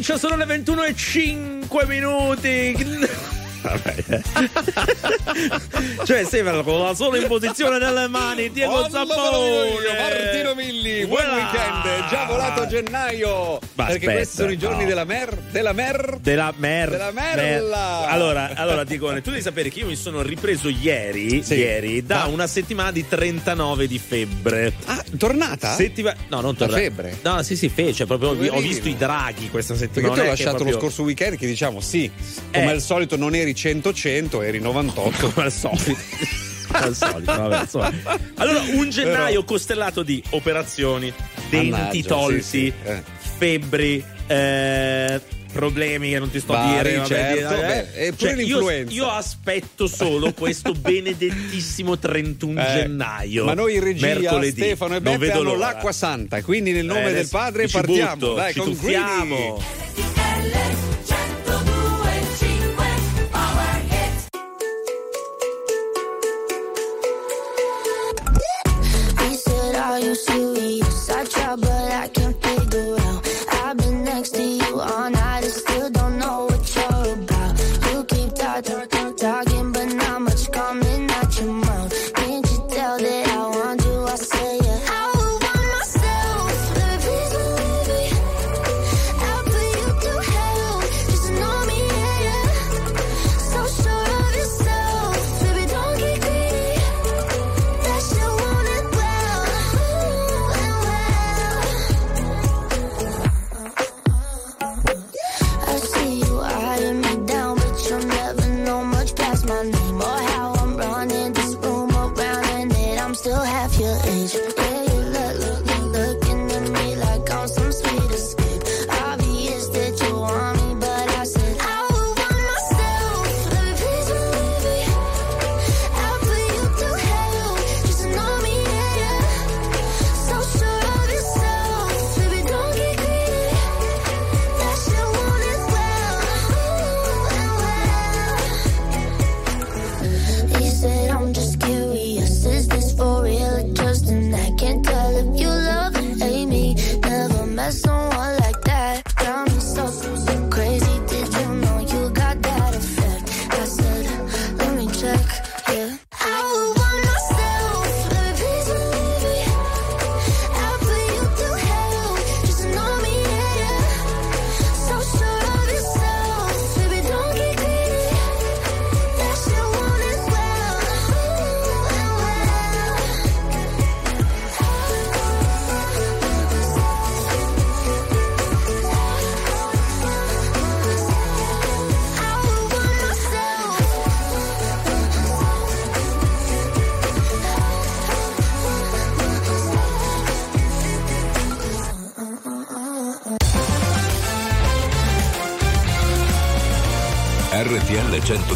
comincia, sono le 21 e 5 minuti. Vabbè. cioè sembra con la sola imposizione delle mani Diego Zappone Martino Milli buon weekend già volato gennaio Ma perché aspetta, questi sono i giorni no. della mer della mer della merda Della merla. allora, allora Diegone tu devi sapere che io mi sono ripreso ieri, Sì. ieri da Da? una settimana di 39 di febbre ah tornata Settima- no non La torna- febbre? no sì sì fe cioè proprio ho Poverino. visto i draghi questa perché settimana tu hai che lasciato proprio- lo scorso weekend che diciamo sì come Eh. al solito non eri 100-100 eri 98 come al solito. Al solito, vabbè. Allora, un gennaio costellato di operazioni, denti Mannaggia, tolti, sì, sì, eh. febbri, eh, problemi che non ti sto a dire. vabbè, certo, eh. beh, e pure io, io aspetto solo questo benedettissimo 31 Eh, gennaio. Ma noi in regia, mercoledì. Stefano e Beppe hanno l'ora. l'acqua santa quindi nel nome Eh, del padre partiamo. butto, Dai, ci con tuffiamo. Greedy.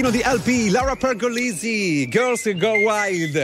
Fischiettino di LP, Laura Pergolisi, Girls Go Wild.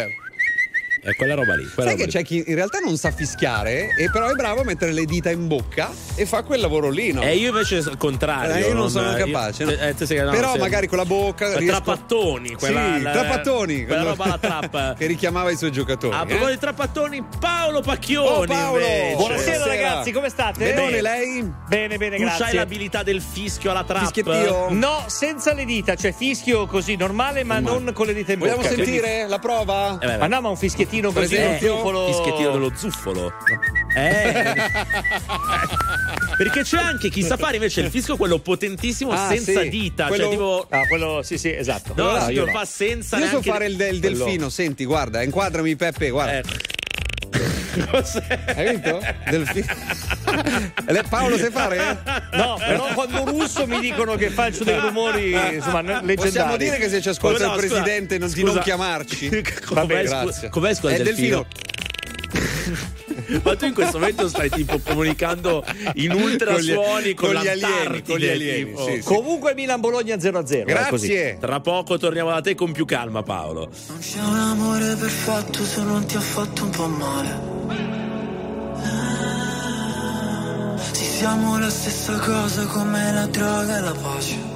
È quella roba lì. Quella Sai che roba lì. c'è chi in realtà non sa fischiare, e però è bravo a mettere le dita in bocca e fa quel lavoro lì, no? E io invece sono il contrario. Eh, io non sono capace, no? eh, te sei- no, Però sei- magari con la bocca riesco- Trappattoni, quella sì, la- trappattoni quella roba la trappa. che richiamava i suoi giocatori. A eh? proposito di trappattoni, Paolo Oh, Pacchioni. Paolo! invece. Buonasera, Buonasera. ragazzi, come state? Benone, Bene. lei? Bene, bene, Tu grazie. c'hai l'abilità del fischio alla trappa. Fischiettio? No, senza le dita, cioè fischio così normale, ma non con le dita in Vogliamo bocca. sentire la prova? Eh, beh, beh. Andiamo a un fischiettino Per così, zuffolo. Fischiettino dello zuffolo. Eh. Perché c'è anche chi sa fare invece il fischio quello potentissimo Ah, senza sì. dita. Quello- Cioè, tipo. Ah, quello, sì, sì, esatto. No, Quello si io lo no. fa senza Io so fare il, il quello- delfino, senti, guarda, inquadrami Peppe, guarda. Eh. Cos'è? Hai vinto? Delfino. Paolo sai fare? No, però quando russo mi dicono che faccio dei rumori, insomma, leggendari. Possiamo dire che se ci ascolta No, il scusa, presidente non, di scusa. non chiamarci? Com'è, grazie. com'è scusa È il il delfino? Ma tu in questo momento stai tipo comunicando in ultrasuoni con, con gli alieni, con gli alieni, tipo. sì, sì. Comunque Milan-Bologna 0-0. è così. Grazie. Tra poco torniamo da te con più calma, Paolo. Non c'è un amore perfetto se non ti ha fatto un po' male. Sì, siamo la stessa cosa come la droga e la pace.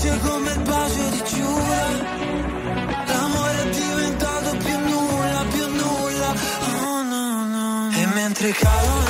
dolce come il bacio di Giura L'amore è diventato più nulla, più nulla. Oh no no E mentre cadono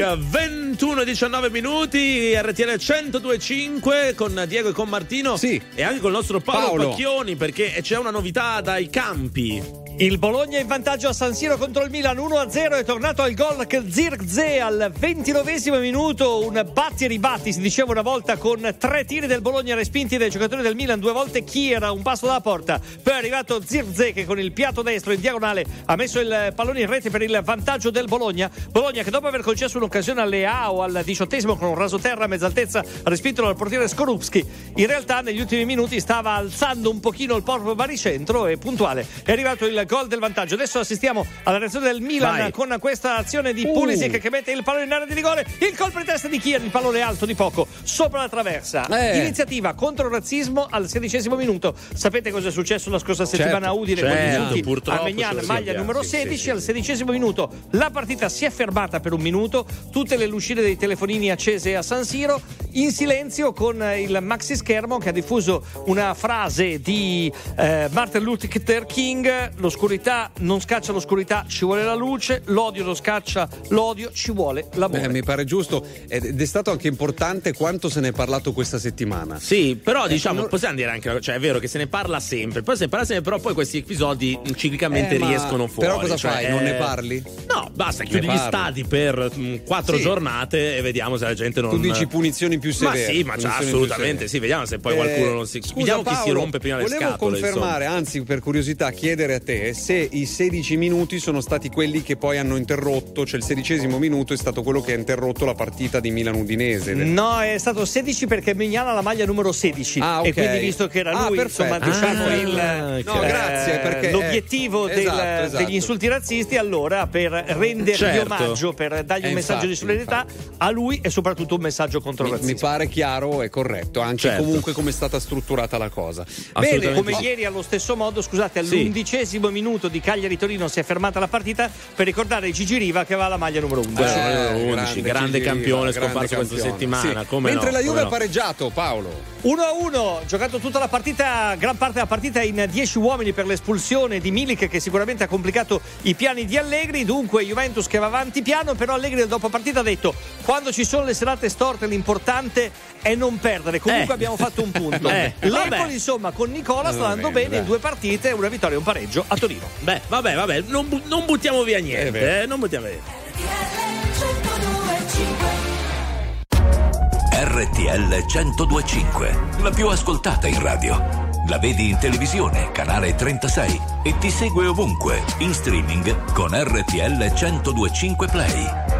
Music 21 19 minuti RTL 1025 con Diego e con Martino Sì. e anche con il nostro Paolo, Paolo. Pacchioni perché c'è una novità dai campi Il Bologna in vantaggio a San Siro contro il Milan 1-0 è tornato al gol Zirkzee al 29 minuto un batti e ribatti si diceva una volta con tre tiri del Bologna respinti dai giocatori del Milan due volte chi era un passo dalla porta poi è arrivato Zirkzee che con il piatto destro in diagonale ha messo il pallone in rete per il vantaggio del Bologna. Bologna che dopo aver concesso un'occasione alle AO al diciottesimo con un rasoterra a mezza altezza respinto dal portiere Skorupski in realtà negli ultimi minuti stava alzando un pochino il proprio baricentro e puntuale è arrivato il gol del vantaggio. Adesso assistiamo alla reazione del Milan Vai. con questa azione di Uh. Pulisic che mette il pallone in area di rigore. Il colpo di testa di Kier il pallone alto di poco sopra la traversa. Eh. iniziativa contro il razzismo al sedicesimo minuto. Sapete cosa è successo la scorsa settimana a Udine? certo, insulti purtroppo a Megnan ce lo maglia sappiamo, numero sì, 16 sì, sì, al sedicesimo minuto la partita si è fermata per un minuto. Tutte le lucine dei telefonini accese a San Siro. In silenzio con il maxi schermo che ha diffuso una frase di eh, Martin Luther King l'oscurità non scaccia l'oscurità ci vuole la luce l'odio non scaccia l'odio ci vuole l'amore Beh, mi pare giusto ed è stato anche importante quanto se ne è parlato questa settimana. Sì, però diciamo, non- possiamo dire anche, cioè è vero che se ne parla sempre, poi se ne parla sempre, però poi questi episodi ciclicamente Eh, ma- riescono fuori. Però cosa cioè, fai? Non ne eh, parli? No, basta, chiudi gli stadi per mm, quattro Sì. giornate e vediamo se la gente non. Tu dici punizioni più Ma severe. sì, ma già, punizioni più assolutamente sì. Vediamo se poi Eh, qualcuno non si. scusa, vediamo chi si Paolo, rompe prima le volevo scatole. confermare, anzi, per curiosità, chiedere a te se i 16 minuti sono stati quelli che poi hanno interrotto, cioè il sedicesimo minuto è stato quello che ha interrotto la partita di Milan-Udinese. No, è stato 16 perché Mignana ha la maglia numero 16. Ah, ok. E quindi, visto che era Ah, lui, perfetto. insomma, diciamo Ah, il, no, eh, grazie, perché, l'obiettivo eh, del- esatto, esatto. degli insulti razzisti, allora per rendergli Certo. omaggio, per dargli un Eh, messaggio di infatti, solidarietà a lui e soprattutto un messaggio contro il Mi, razzismo. mi pare chiaro e corretto, anche Certo. comunque come è stata strutturata la cosa. Assolutamente Bene, Come ieri allo stesso modo, scusate, Sì. all'undicesimo minuto di Cagliari-Torino si è fermata la partita per ricordare Gigi Riva che aveva la maglia numero 11. Quello Eh, numero 11, grande Gigi campione, Riva, grande scomparso questa settimana, Sì. come Mentre no, la Juve come ha no. pareggiato, Paolo. 1 a 1, giocato tutta la partita, gran parte della partita in 10 uomini per l'espulsione di Milik che sicuramente ha complicato i piani di Allegri. Dunque Juventus che va avanti piano, però Allegri dopo partita ha detto quando ci sono le serate storte l'importante è non perdere. Comunque Eh. abbiamo fatto un punto. Eh, L'Empoli insomma con Nicola sta Va andando bene, bene in due partite, una vittoria e un pareggio a Torino. Beh, vabbè, vabbè, non, bu- non buttiamo via Eh, niente, eh, non buttiamo via. RTL 1025, la più ascoltata in radio. La vedi in televisione, canale 36 e ti segue ovunque, in streaming con RTL 1025 Play.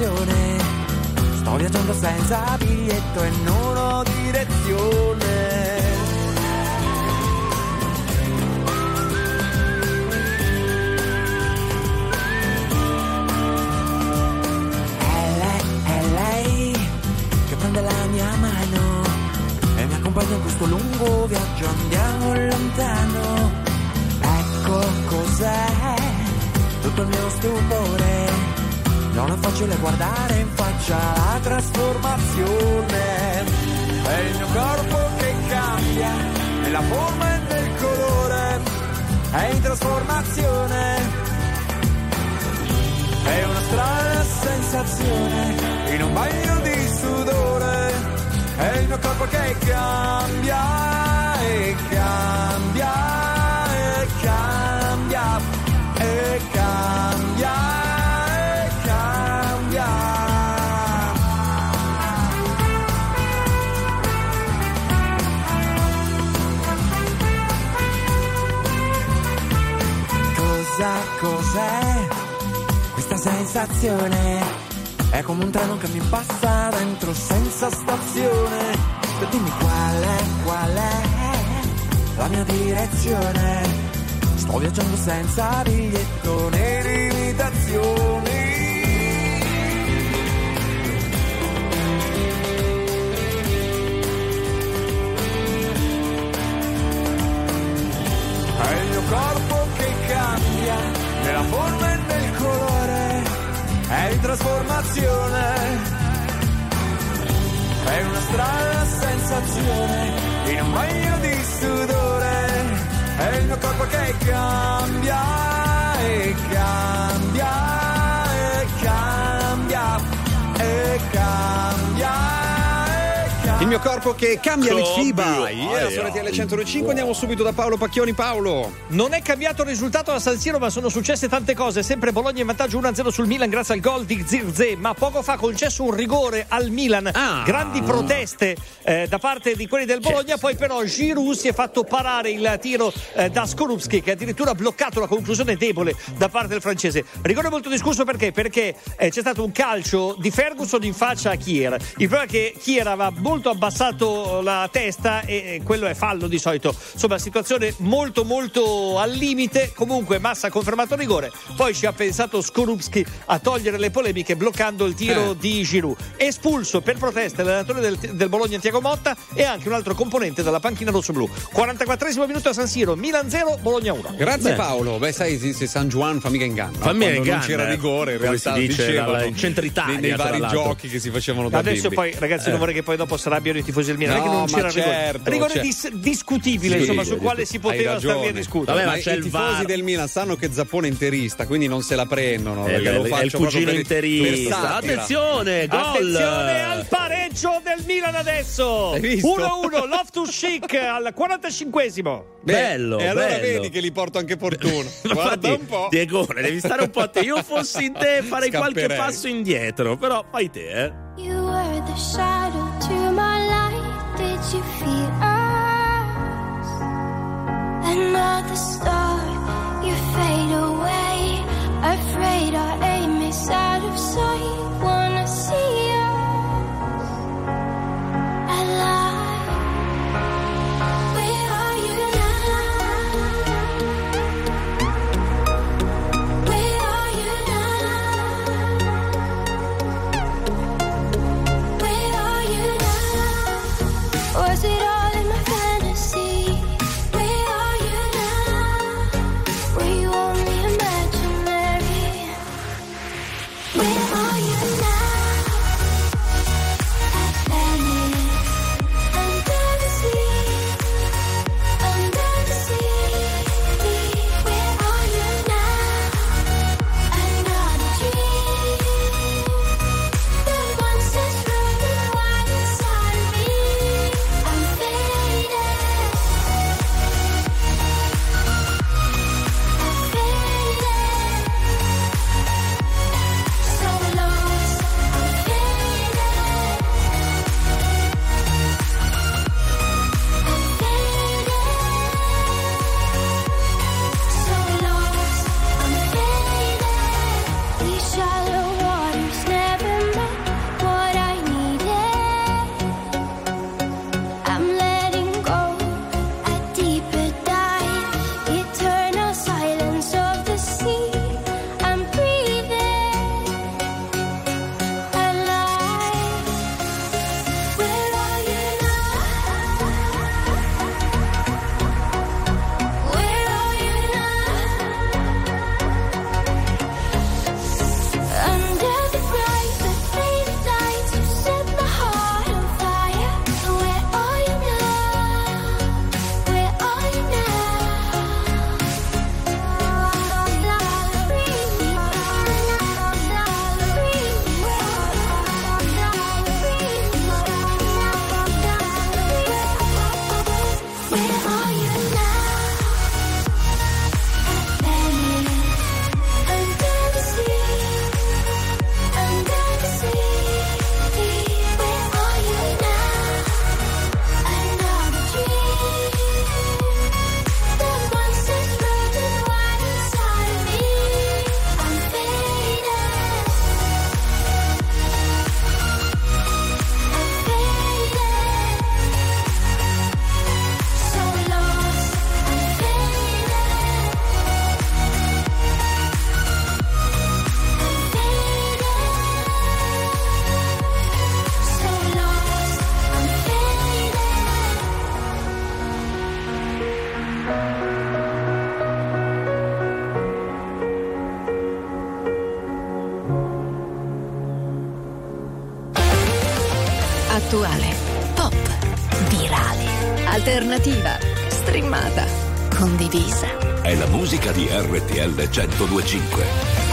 capostazione? Sto viaggiando senza biglietto e non ho direzione. È lei, è lei che prende la mia mano e mi accompagna in questo lungo viaggio, andiamo lontano. Ecco cos'è tutto il mio stupore. Non è facile guardare in faccia la trasformazione. È il mio corpo che cambia nella forma e nel colore. È in trasformazione. È una strana sensazione in un bagno di sudore. È il mio corpo che cambia e cambia sensazione? È come un treno che mi passa dentro senza stazione. E dimmi qual è, qual è la mia direzione? Sto viaggiando senza biglietto né limitazioni. Trasformazione. È una strana sensazione in un bagno di sudore. È il mio corpo che cambia e cambia mio corpo che cambia le Cambia. FIBA. Yeah, Ah, su. RTL 105 andiamo subito da Paolo Pacchioni. Paolo. Non è cambiato il risultato a San Siro, ma sono successe tante cose. Sempre Bologna in vantaggio 1-0 sul Milan grazie al gol di Zirze, ma poco fa concesso un rigore al Milan. Ah. Grandi proteste eh, da parte di quelli del Bologna, poi però Giroud si è fatto parare il tiro eh, da Skorupski che addirittura ha bloccato la conclusione debole da parte del francese. Rigore molto discusso perché? Perché eh, c'è stato un calcio di Ferguson in faccia a Kier. Il problema è che Kier aveva molto abbassato la testa e quello è fallo di solito. Insomma, situazione molto molto al limite. Comunque Massa ha confermato rigore, poi ci ha pensato Skorupski a togliere le polemiche bloccando il tiro Eh. di Giroud. Espulso per protesta l'allenatore del, del Bologna Tiago Motta e anche un altro componente della panchina rossoblu. 44 minuto a San Siro, Milan 0, Bologna 1. Grazie Beh. Paolo. Beh, sai, se, se San Juan fa mica inganno. Fa mica inganno, non c'era eh. rigore, in Come realtà si dice dicevano dalla- in centro Italia, nei, nei vari l'altro. giochi che si facevano da Adesso bimbi. poi, ragazzi, non vorrei che poi dopo si arrabbiano i tifosi del Milan. No, Non è c'era rigore. certo, rigore cioè- dis- discutibile, Sì, insomma, sul sì, quale sì. si poteva star lì a discutere. Vabbè, ma Ma c'è i il tifosi VAR. del Milan sanno che Zappone è interista, quindi non se la prendono. È perché il- lo è faccio il proprio cugino interista. Attenzione, gol! Attenzione al pareggio del Milan adesso. Hai visto? 1-1, Loftus Chic al 45esimo. Beh, Bello, E allora bello. vedi che li porto anche fortuna. Guarda Infatti, un po'. Diego, devi stare un po' a te. Io fossi in te farei qualche passo indietro, però fai te, eh. You were the shadow you feel us? Another star, you fade away. Afraid our aim is out of sight. Di RTL 1025.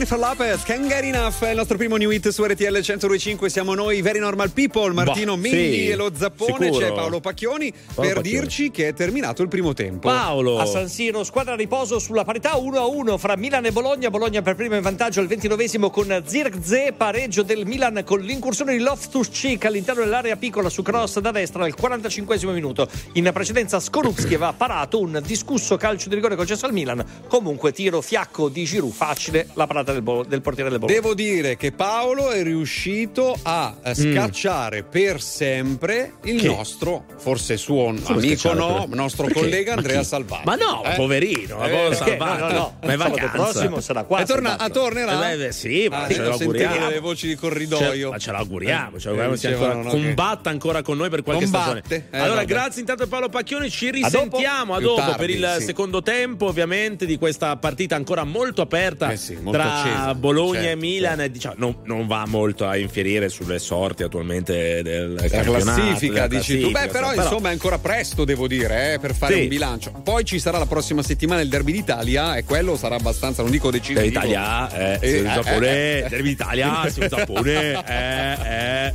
Jennifer Lopez, Can't Get Enough, è il nostro primo new hit su RTL 102.5. Siamo noi, Very Normal People, Martino Boh, Mindi sì, e lo Zappone. sicuro. C'è Paolo Pacchioni per Pacchioni. dirci che è terminato il primo tempo. Paolo. A San Siro, squadra a riposo sulla parità 1-1 fra Milan e Bologna. Bologna per primo in vantaggio al 29 con Zirkzee, pareggio del Milan con l'incursione di Loftus-Cheek all'interno dell'area piccola su cross da destra al 45 minuto. In precedenza Skorupski aveva parato un discusso calcio di rigore concesso al Milan. Comunque tiro fiacco di Giroud, facile la parata del, Bo- del portiere del Bologna. Devo dire che Paolo è riuscito a eh, scacciare per sempre il Mm. Che? nostro, forse suo Come amico no, per- nostro Perché? collega Ma Andrea chi? Salvati. Ma no, Eh? poverino, ma Eh? Salvati. No, no, no. Ma è vacanza. prossimo sarà qua. E torna- ah, tornerà? Eh, beh, sì, ma Ah, ce io sentivo l'auguriamo. delle voci di Ce- corridoio. ma ce l'auguriamo, ce l'auguriamo Eh, ancora, no, che- combatta ancora con noi per qualche Combatte, stagione. eh, allora, vabbè. grazie intanto a Paolo Pacchioni, ci risentiamo a dopo, tardi, per il sì. secondo tempo, ovviamente, di questa partita ancora molto aperta Eh sì, molto tra accesa. Bologna e Certo, Milan. E, diciamo, non, non va molto a infierire sulle sorti attualmente del La classifica, dici tu. Beh, classifica, però, insomma è ancora presto, devo dire, eh, per fare Sì. un bilancio. Poi ci sarà la prossima settimana il Derby d'Italia e quello sarà abbastanza, non dico decisivo. Dell'Italia, eh, Eh, eh, eh, Giappone, eh, eh. Derby d'Italia, Giappone, eh, eh.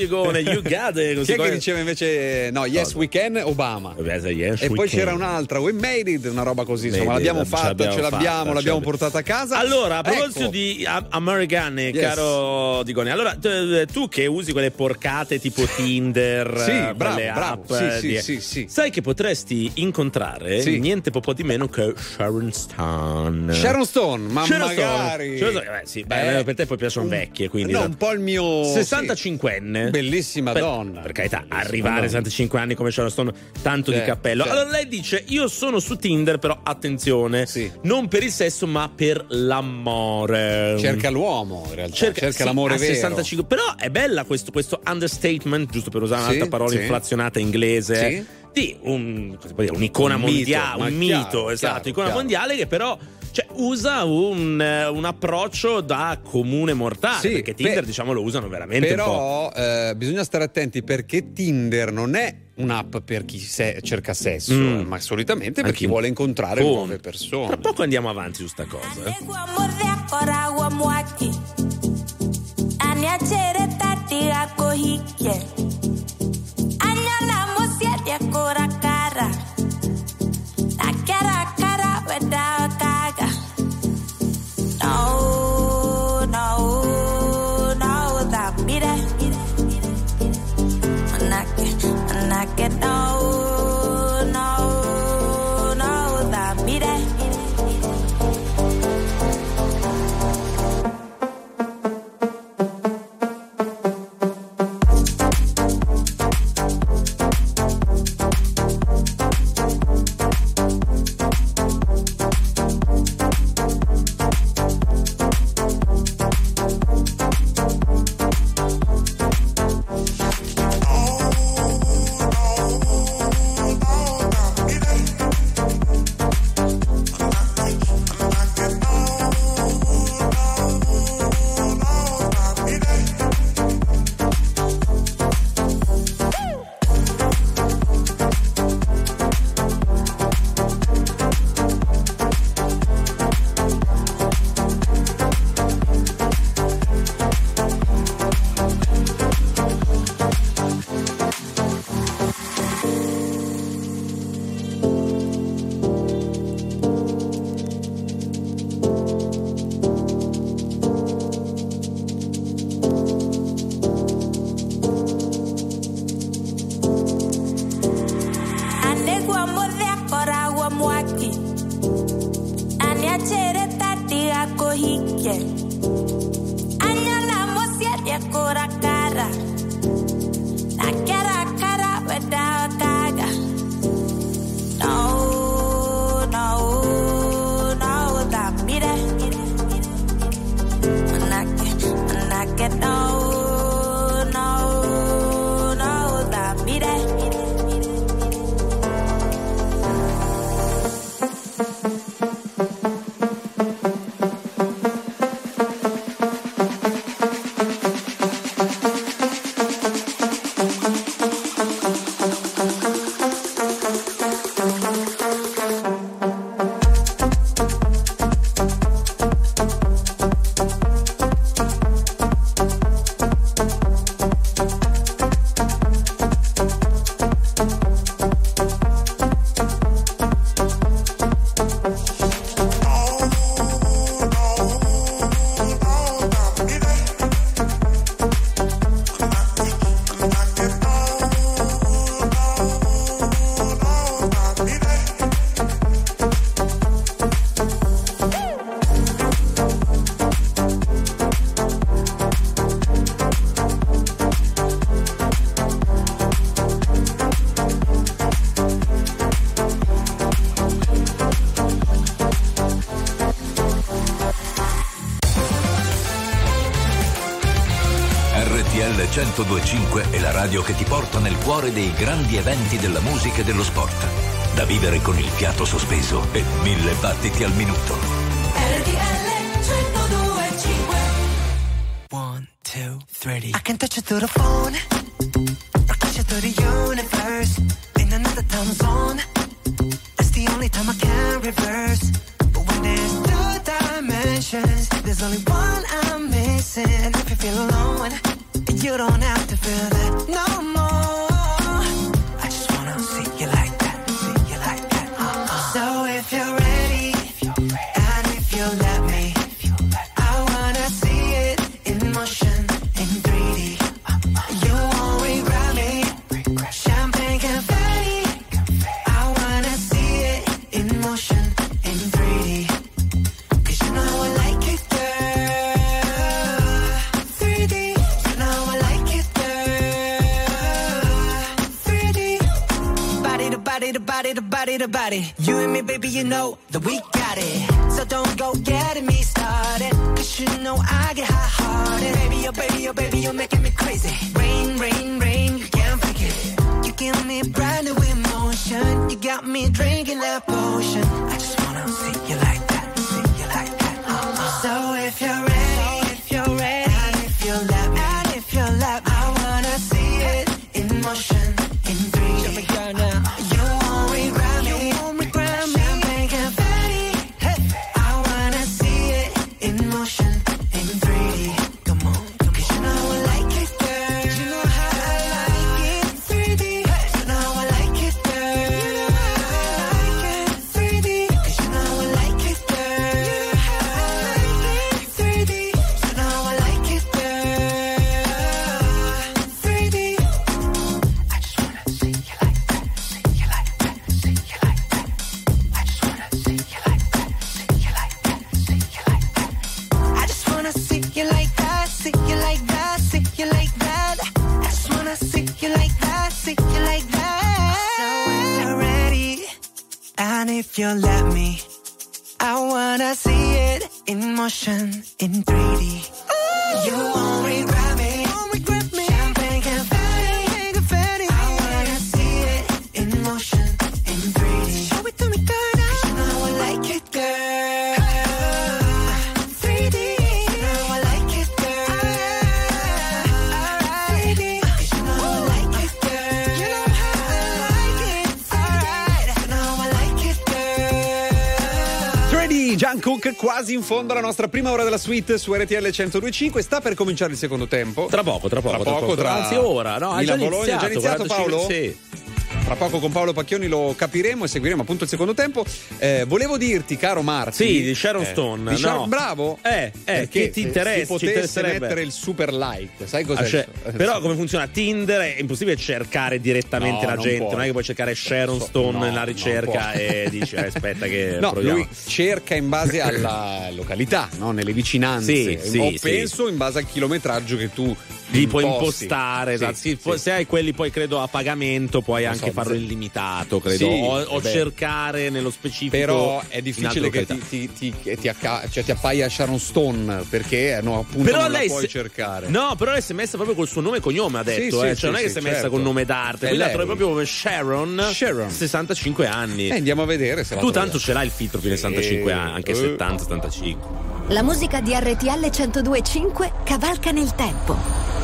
it! Caro Diegone, you got it! Chi è che diceva invece no, yes we can, Obama. Yes, E poi can. c'era un'altra, we made it, una roba così, insomma, Made it, l'abbiamo ce fatta, l'abbiamo ce l'abbiamo, fatta, l'abbiamo ce portata a casa. Allora, a Ecco. proposito di a- americane, Yes. caro Digone, allora t- tu che usi quelle porcate tipo Tinder, Sì, eh, bravo, quelle bravo. app, Sì, eh, sì, di- sì, sì. sai che potresti incontrare niente po' di meno che Sharon Stone. Sharon Stone, ma Sharon Stone. magari. Sharon Stone, eh, sì, beh, Eh, per te poi piacciono un- vecchie, quindi no, un po' il mio 65enne. Bellissima Per- donna. Per carità, Bellissima arrivare a donna. 65 anni come Sharon tanto di Certo, cappello. certo. Allora lei dice: Io sono su Tinder, però attenzione, Sì. non per il sesso, ma per l'amore. cerca l'uomo, in realtà, cerca, sì, l'amore vero. 65 però è bella questo, questo understatement giusto per usare Sì, un'altra parola sì. inflazionata inglese Sì. di un, un'icona Un mito, mondiale ma un chiaro, mito esatto chiaro, icona chiaro. mondiale che però cioè, usa un, eh, un approccio da comune mortale Sì, perché Tinder beh, diciamo lo usano veramente un po' Però eh, bisogna stare attenti perché Tinder non è un'app per chi se- cerca sesso, Mm. ma solitamente per Anche chi vuole incontrare Punto. nuove persone. tra poco andiamo avanti su sta cosa eh. Koragwa mwaki Aniachere tati No, no, no. When I get, when I get. 102.5 è la radio che ti porta nel cuore dei grandi eventi della musica e dello sport. Da vivere con il fiato sospeso e mille battiti al minuto. RDL 102.5 1, 2, 3 I can touch it through the phone in fondo alla nostra prima ora della suite su RTL 1025. Sta per cominciare il secondo tempo. Tra poco, tra poco. Tra poco, tra. Anzi, ora, no? Milan già Bologna, iniziato, già iniziato Paolo? Sì. Tra poco con Paolo Pacchioni lo capiremo e seguiremo appunto il secondo tempo. Eh, volevo dirti, caro Marco. Sì, di Sharon eh, Stone. Di Sharon, no. Bravo. Eh, eh che ti interessa. Si potesse mettere il super like. Sai cos'è? Ah, cioè, eh, però come funziona Tinder? È impossibile cercare direttamente no, la gente. Può. Non è che puoi cercare Sharon so, Stone no, nella ricerca e dici eh, aspetta che No, proviamo. lui cerca in base alla località, no? nelle vicinanze. Sì, sì, o sì. penso in base al chilometraggio che tu Li puoi impostare, Sì, esatto. Sì, sì. se hai quelli poi credo a pagamento, puoi Non anche so, farlo se- illimitato, credo. Sì, o o cercare nello specifico. Però è difficile che ti, ti, ti- ti acca- cioè, ti appaia Sharon Stone perché no, appunto Però non lei la puoi si- cercare. No, però lei si è messa proprio col suo nome e cognome, ha detto. Sì, eh. sì, cioè, non è sì, che si è messa certo. col nome d'arte. È Quindi la lei. trovi proprio come Sharon, Sharon. 65 anni. Eh, andiamo a vedere se la tu tanto ce l'hai il filtro fino ai 65 anni, anche Eh. 70-75. La musica di RTL 1025 cavalca nel tempo.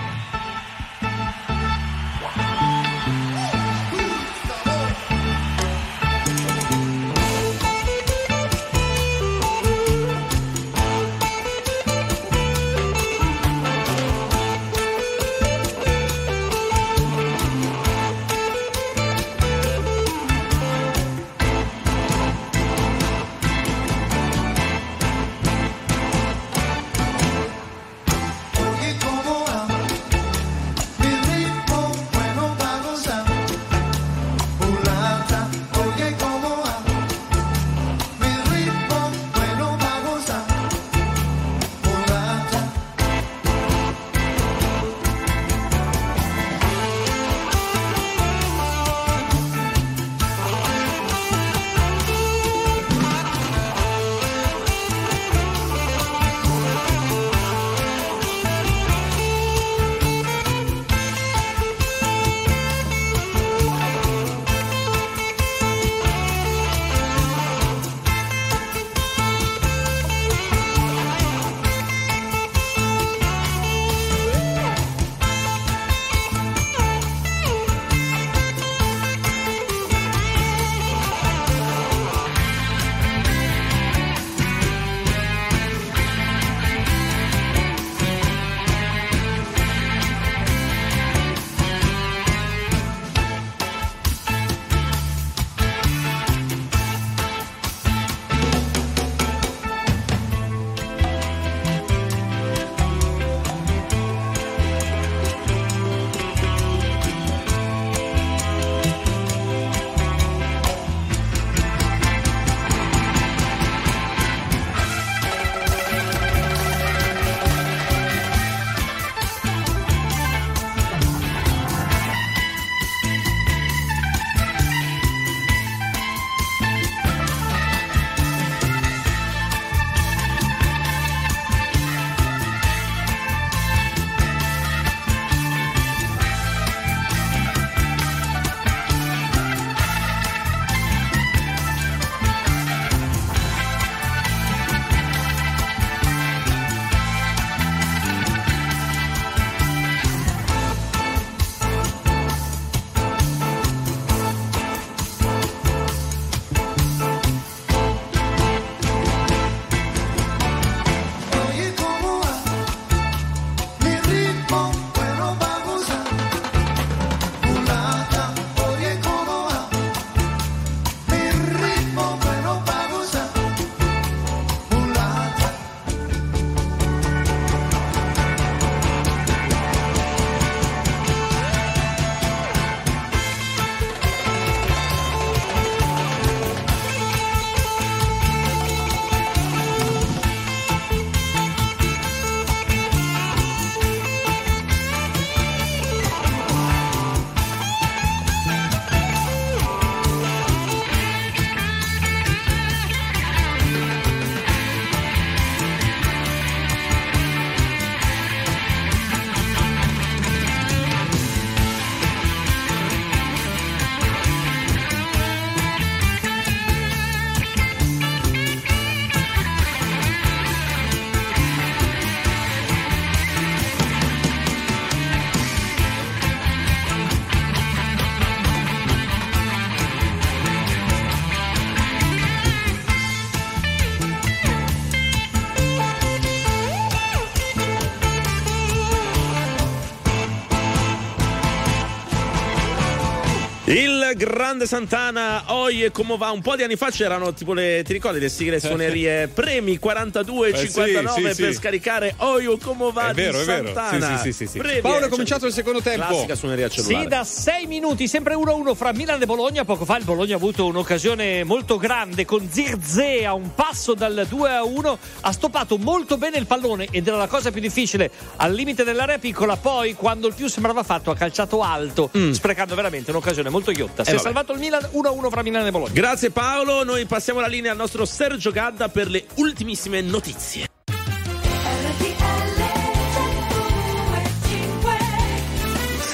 Grande Santana, oi e come va? Un po' di anni fa c'erano tipo le, ti ricordi le sigle suonerie premi 42 Eh, sì, 59 sì, per sì. scaricare oi o come va È vero, di è vero. Santana. Sì, sì, sì, sì, sì. Paolo, è eh, cominciato il secondo tempo. Classica suoneria cellulare. Sì, da 6 minuti, sempre 1-1 fra Milan e Bologna. Poco fa il Bologna ha avuto un'occasione molto grande con Zirze a un passo dal 2-1. Ha stoppato molto bene il pallone ed era la cosa più difficile al limite dell'area piccola. Poi, quando il più sembrava fatto, ha calciato alto, sprecando veramente un'occasione molto ghiotta. Si è Mm. Eh, vabbè. salvato il Milan 1-1 fra Milan e Bologna. Grazie Paolo, noi passiamo la linea al nostro Sergio Gadda per le ultimissime notizie.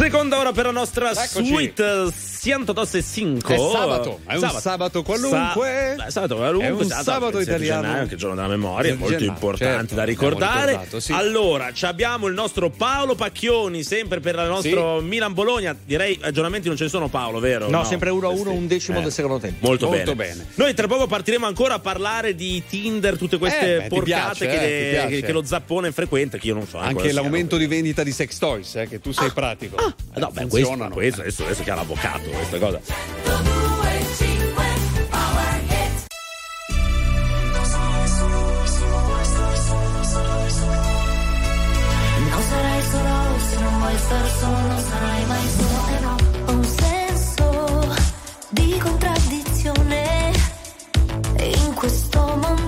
Seconda ora per la nostra Eccoci. suite 105. È sabato, è un sabato qualunque. Sa- sabato qualunque. È un sabato 7 italiano. gennaio, anche il giorno della memoria, Del molto gennaio, importante certo, da ricordare. sì. Allora, ci abbiamo il nostro Paolo Pacchioni, sempre per il nostro Milan-Bologna. Direi aggiornamenti non ce ne sono Paolo, vero? No, sempre 1-1, un decimo Eh, del secondo tempo. Molto, Molto bene. bene. Noi tra poco partiremo ancora a parlare di Tinder, tutte queste Eh, beh, porcate piace, che, eh, che- che lo zappone frequenta, che io non so. eh, Anche l'aumento di vendita di sex toys, eh, che tu sei pratico. siano. Eh, No, beh, questo, questo adesso, adesso che ha l'avvocato, questa cosa. Non sarai solo se non vuoi star solo, non sarai mai solo. Ho un senso di contraddizione in questo mondo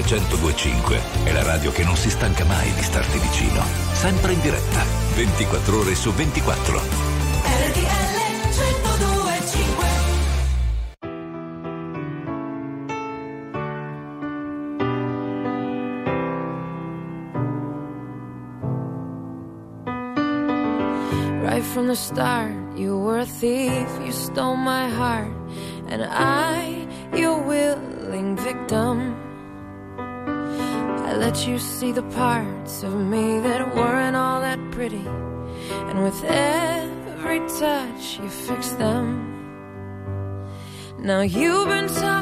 Statale 1025 è la radio che non si stanca mai di starti vicino. Sempre in diretta, 24 ore su 24. RTL 1025 Right from the start, you were a thief, you stole my heart, and I see the parts of me that weren't all that pretty, and with every touch, you fix them. Now you've been talking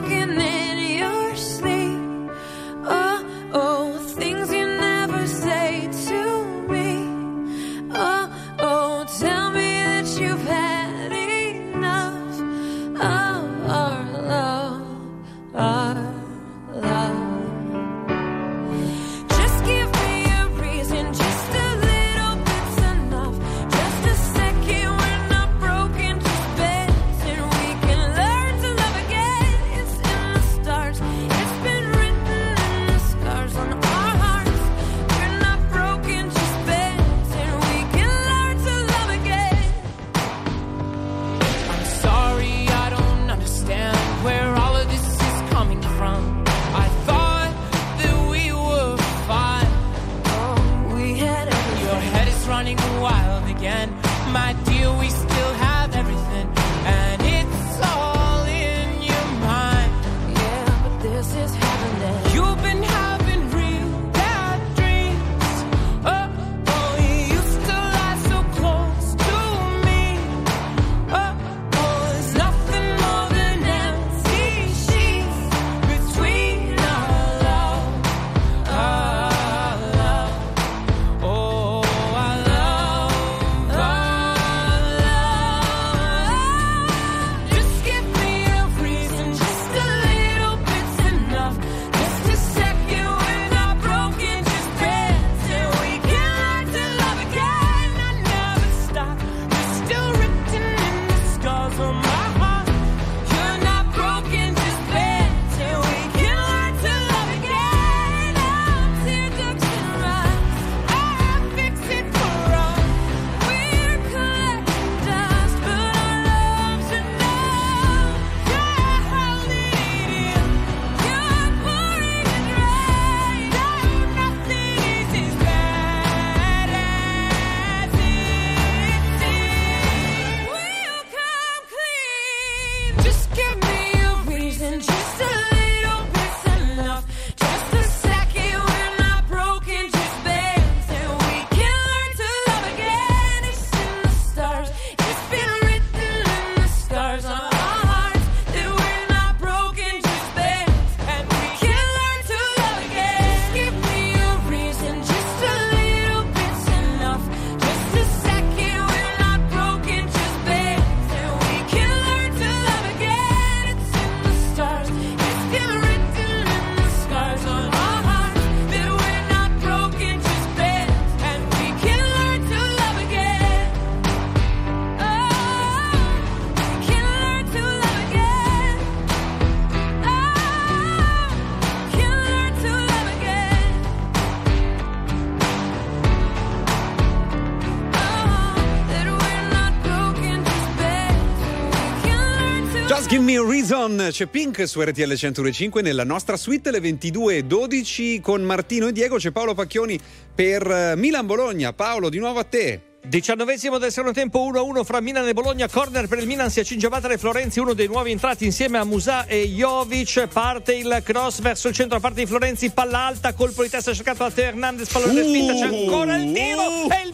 reason. C'è Pink su RTL 105 nella nostra suite alle 22.12 con Martino e Diego. C'è Paolo Pacchioni per eh, Milan Bologna. Paolo, di nuovo a te. Diciannovesimo del secondo tempo 1-1 fra Milan e Bologna, corner per il Milan si accinge a battere Florenzi, uno dei nuovi entrati insieme a Musa e Jovic, parte il cross verso il centro da parte di Florenzi, palla alta, colpo di testa cercato da Teo Hernandez, pallone Uh, spinta, c'è ancora il tiro uh. e il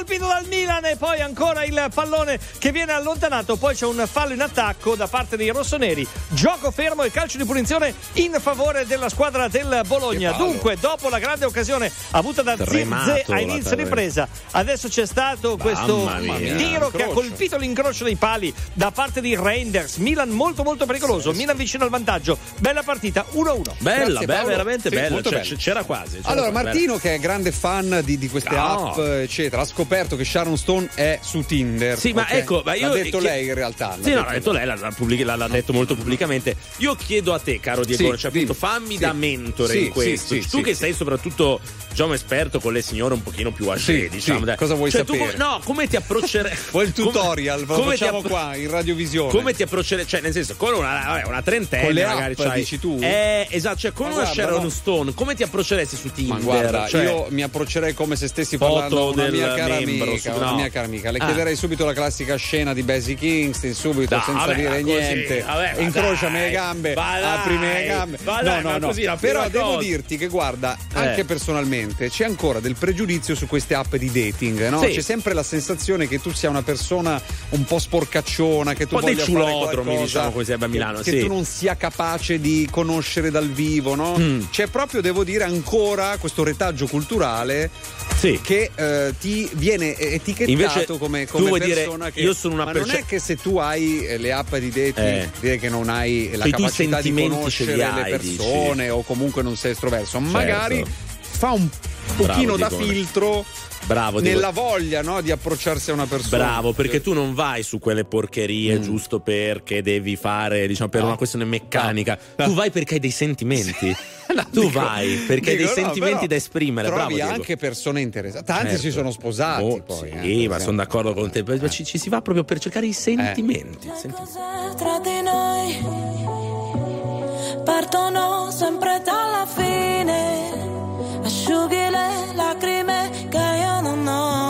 colpito dal Milan e poi ancora il pallone che viene allontanato, poi c'è un fallo in attacco da parte dei rossoneri, gioco fermo e calcio di punizione in favore della squadra del Bologna. Dunque, dopo la grande occasione avuta da Zirze a inizio ripresa, adesso c'è stato questo tiro che ha colpito l'incrocio dei pali da parte di Reinders. Milan molto molto pericoloso. Milan vicino al vantaggio. Bella partita 1-1. Bella, bella, veramente Sì, bella. molto Cioè, bella. C'era quasi. c'era Allora, quasi, Martino, che è grande fan di, di queste No. app, eccetera, ha scoperto che Sharon Stone è su Tinder. Sì, ma ok? ecco, ma io. L'ha detto chi- lei in realtà. Sì, no, l'ha detto lei, l'ha, l'ha l'ha- l'ha detto molto pubblicamente. Io chiedo a te, caro Diego, Sì, cioè, appunto, fammi Sì. da mentore Sì, in questo. sì, tu che sei soprattutto, diciamo, esperto con le signore un pochino più Sì, diciamo. Cosa vuoi Cioè, tu come, sapere. no, come ti approcceresti? Vuoi il tutorial? Come ti facciamo appro- qua in radiovisione. Come ti approcceresti? Cioè, nel senso, con una, una trentenne, Con le magari app, c'hai- dici tu? Eh, esatto, cioè con Ma una guarda, Sharon no. Stone, come ti approcceresti su Tinder? Ma guarda, Cioè, io mi approccerei come se stessi parlando a una mia cara membro, amica, no. mia cara amica. Le Ah. chiederei subito la classica scena di Basic Instinct, subito, No, senza vabbè, dire così, niente. vabbè, Incrociami dai, le gambe, dai, aprimi le gambe. no, dai, no, ma no. così Però devo cosa. dirti che guarda, anche Eh. personalmente c'è ancora del pregiudizio su queste app di dating, no? Sì. C'è sempre la sensazione che tu sia una persona un po' sporcacciona, che tu Un po' voglia ciulodromi, diciamo, direbbe a che- Milano, Che sì. tu non sia capace di conoscere dal vivo, no? Mm. C'è proprio, devo dire, ancora questo retaggio culturale Sì. che eh, ti viene etichettato Invece, come, tu come vuoi dire, persona che io sono una perce- non è che se tu hai eh, le app di dating Eh. dire che non hai la i tuoi capacità di conoscere hai, le persone o comunque non sei estroverso magari fa un pochino da Ticone. filtro Bravo, dico- nella voglia no, di approcciarsi a una persona Bravo, perché tu non vai su quelle porcherie Mm. giusto perché devi fare, diciamo, per No. una questione meccanica. No. Tu vai perché hai dei sentimenti. No, tu dico- vai perché hai dei dico, no, sentimenti da esprimere. Bravo, trovi Diego. anche persone interessate tanti Certo. si sono sposati Oh, poi sì, eh, ma sono d'accordo con te. Ma Ci, ci si va proprio per cercare i sentimenti. Senti- cos'è tra di noi? Partono sempre dalla fine, asciughi le lacrime che io non ho,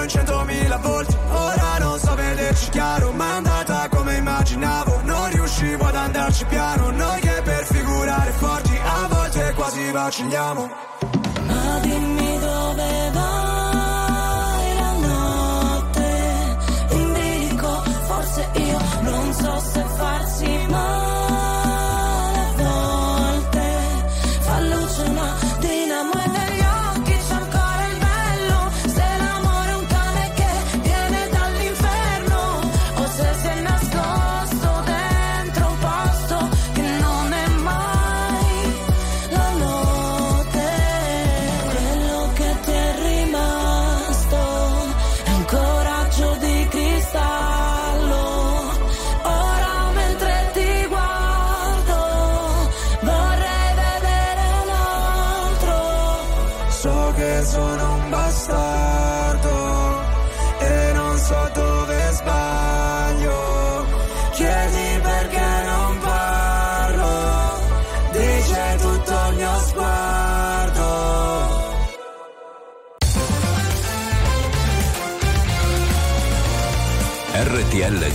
andarci piano Noi che per figurare forti A volte quasi vacilliamo. Ma dimmi dove vai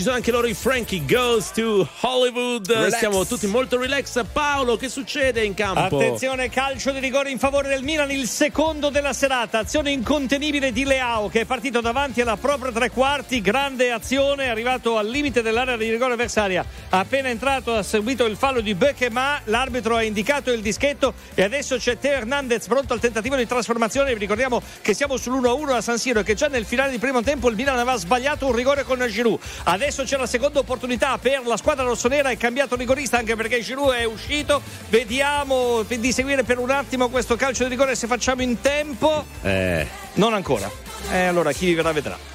Ci sono anche loro i Frankie Goes to Hollywood. Relax. Siamo tutti molto relax. Paolo, che succede in campo? Attenzione, calcio di rigore in favore del Milan, il secondo della serata. Azione incontenibile di Leao che è partito davanti alla propria tre quarti. Grande azione, è arrivato al limite dell'area di rigore avversaria. Appena entrato ha seguito il fallo di Bechema. L'arbitro ha indicato il dischetto e adesso c'è Teo Hernandez pronto al tentativo di trasformazione. Vi ricordiamo che siamo sull'1-1 a San Siro e che già nel finale di primo tempo il Milan aveva sbagliato un rigore con Giroud. Adesso c'è la seconda opportunità per la squadra rossonera. È cambiato rigorista anche perché Giroud è uscito. Vediamo di seguire per un attimo questo calcio di rigore se facciamo in tempo. Eh. Non ancora. E allora chi vivrà vedrà.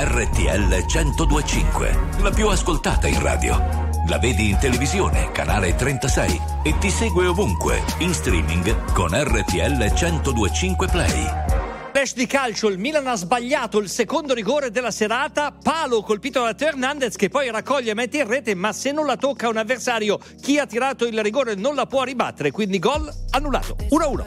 RTL 1025, la più ascoltata in radio. La vedi in televisione, canale 36 e ti segue ovunque, in streaming con RTL 1025 Play. Flash di calcio, il Milan ha sbagliato il secondo rigore della serata, palo colpito da Teo Hernandez che poi raccoglie e mette in rete, ma se non la tocca un avversario, chi ha tirato il rigore non la può ribattere, quindi gol annullato. 1-1.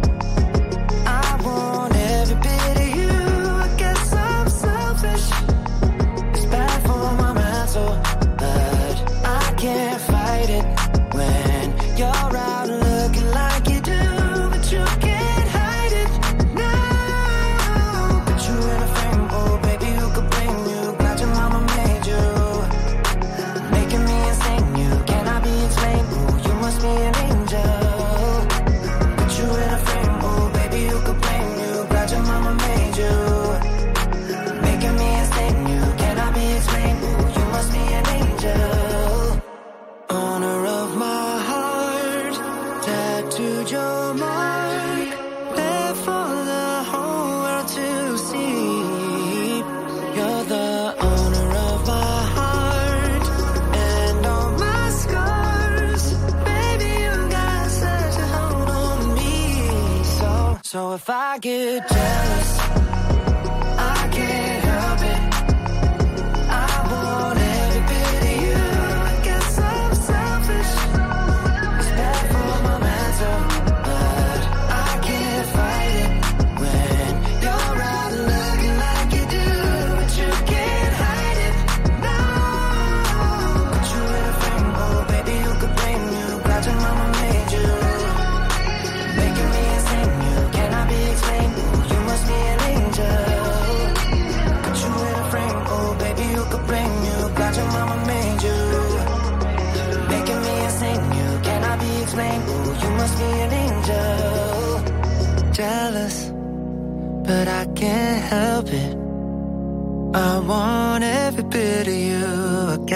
I get.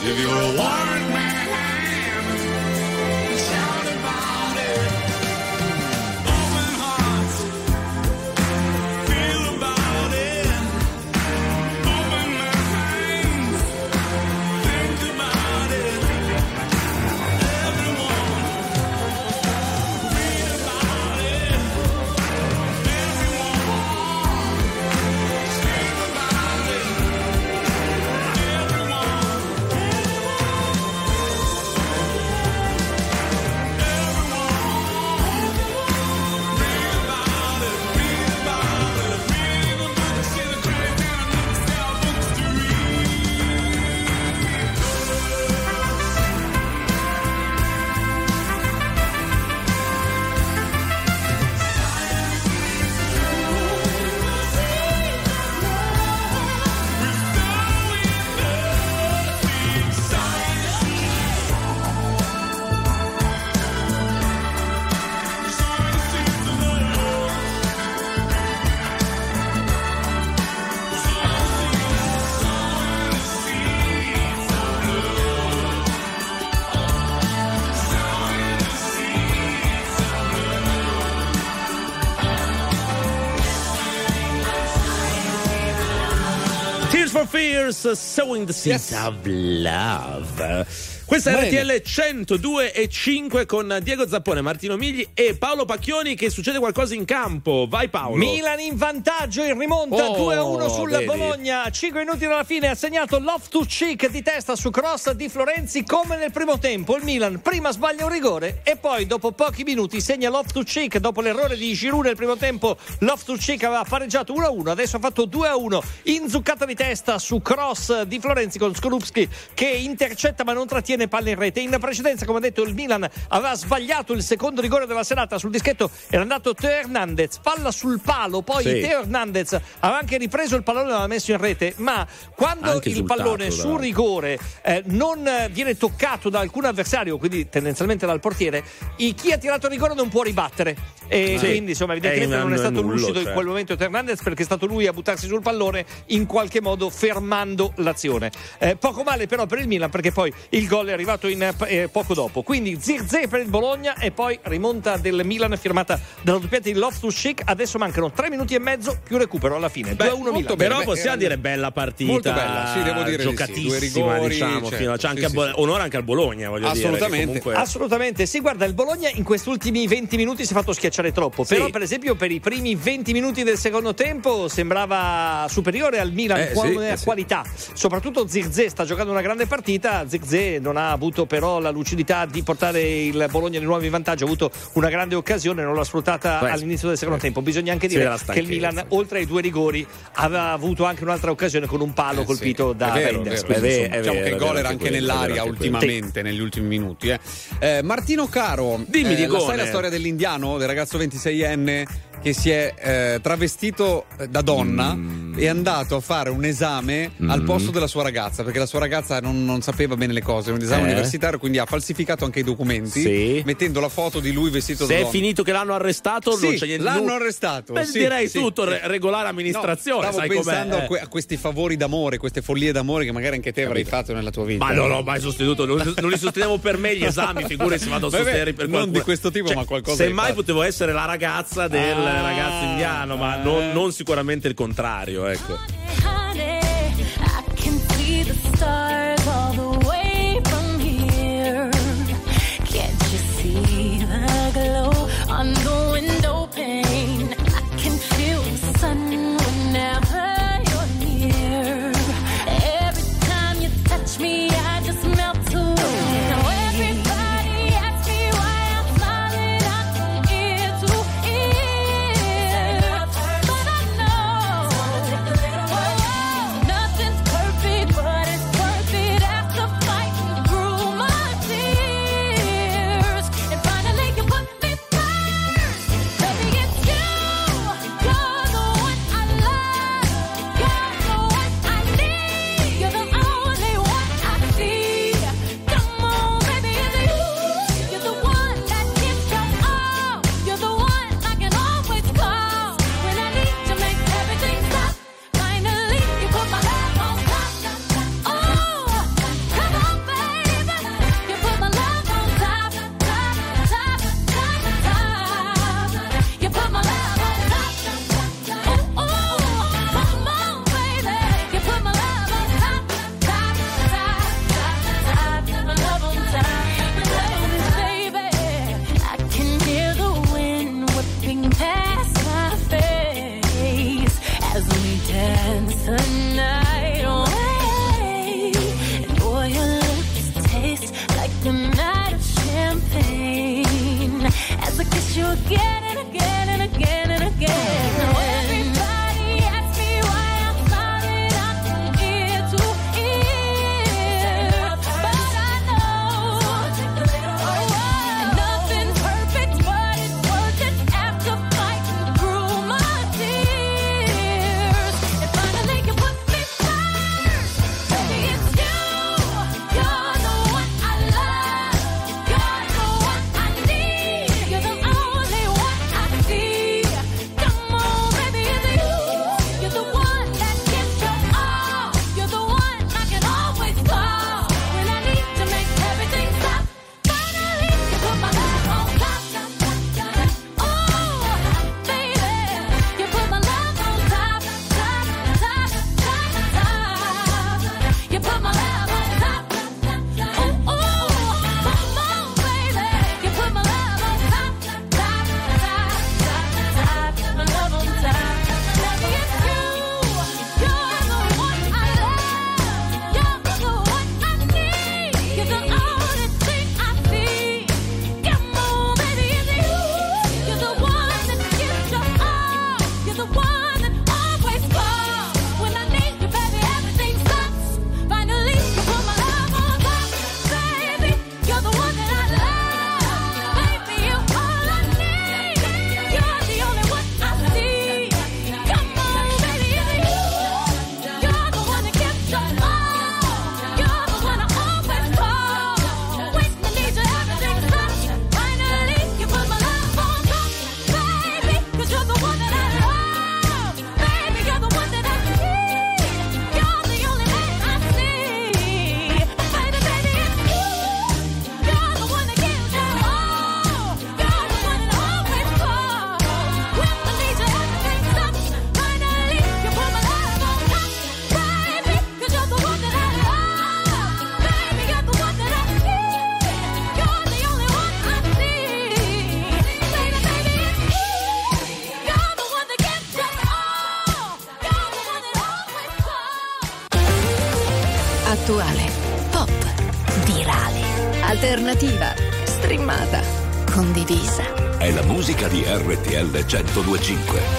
If you're a wanted man. For Fears, uh, Sowing the Seeds of Love. Questa è Bene. RTL 102 e 5 con Diego Zappone, Martino Migli e Paolo Pacchioni che succede qualcosa in campo. Vai Paolo. Milan in vantaggio in rimonta Oh, 2-1 sul vedi. Bologna 5 minuti dalla fine ha segnato Loftus Cheek di testa su cross di Florenzi come nel primo tempo il Milan prima sbaglia un rigore e poi dopo pochi minuti segna Loftus Cheek dopo l'errore di Giroud nel primo tempo Loftus Cheek aveva pareggiato 1-1 adesso ha fatto 2-1 inzuccata di testa su cross di Florenzi con Skorupski che intercetta ma non trattiene palle in rete. In precedenza come ha detto il Milan aveva sbagliato il secondo rigore della serata sul dischetto. Era andato Teo Hernandez palla sul palo. Poi Sì. Teo Hernandez aveva anche ripreso il pallone e l'aveva messo in rete. Ma quando Anche il pallone tra sul rigore eh, non eh, viene toccato da alcun avversario quindi tendenzialmente dal portiere chi ha tirato il rigore non può ribattere. E Sì. quindi insomma evidentemente È non è stato nullo, lucido in cioè. quel momento Teo Hernandez perché è stato lui a buttarsi sul pallone in qualche modo fermando l'azione. Eh, poco male però per il Milan perché poi il gol è arrivato in, eh, poco dopo quindi Zirze per il Bologna e poi rimonta del Milan firmata dalla doppietta di Loftus Cheek adesso mancano 3 minuti e mezzo più recupero alla fine 2-1 molto Milan bene. Però Beh, possiamo era- dire bella partita. Molto bella, sì, devo dire di sì. Giocatissima, Due rigori, diciamo. certo, fino a- c'è sì, anche a sì, Bo- sì. onore anche al Bologna, voglio dire. Assolutamente. comunque- Assolutamente, sì, guarda, il Bologna in questi ultimi 20 minuti si è fatto schiacciare troppo. Sì. Però, per esempio, per i primi 20 minuti del secondo tempo sembrava superiore al Milan Eh, come sì, eh, sì. qualità. Soprattutto Zirze sta giocando una grande partita. Zirze non ha avuto però la lucidità di portare il Bologna di nuovo in vantaggio. Ha avuto una grande occasione, non l'ha sfruttata Beh, all'inizio del secondo eh. tempo. Bisogna anche dire che il. Milan, oltre ai due rigori, aveva avuto anche un'altra occasione con un palo Eh, colpito sì. da Quindi, è Diciamo vero, che il gol era anche quello, nell'aria anche ultimamente, negli ultimi minuti. eh. Eh, Martino Caro, Dimmi, eh, la Diegone. sai la storia dell'indiano, del ragazzo 26enne che si è eh, travestito eh, da donna Mm. e è andato a fare un esame al posto della sua ragazza, perché la sua ragazza non, non sapeva bene le cose, un esame Eh. universitario, quindi ha falsificato anche i documenti, Sì. mettendo la foto di lui vestito Se da è donna. finito che l'hanno arrestato, non Sì, c'è niente. l'hanno arrestato. Beh, sì, direi sì, tutto, sì. re- regolare amministrazione. No, stavo sai com'è, pensando a, eh. que- a questi favori d'amore, queste follie d'amore che magari anche te avrai fatto nella tua vita. Ma non l'ho mai sostenuto, non, non li sostenevo per me gli esami, figurati vado a sostenere per non qualcuno. di questo tipo, Cioè, ma qualcosa Semmai potevo essere la ragazza del Ah, ragazzo indiano, ma eh. non, non sicuramente il contrario, ecco. Honey, I can see the stars all the way glow on the window pane? I can feel the sun whenever 1025.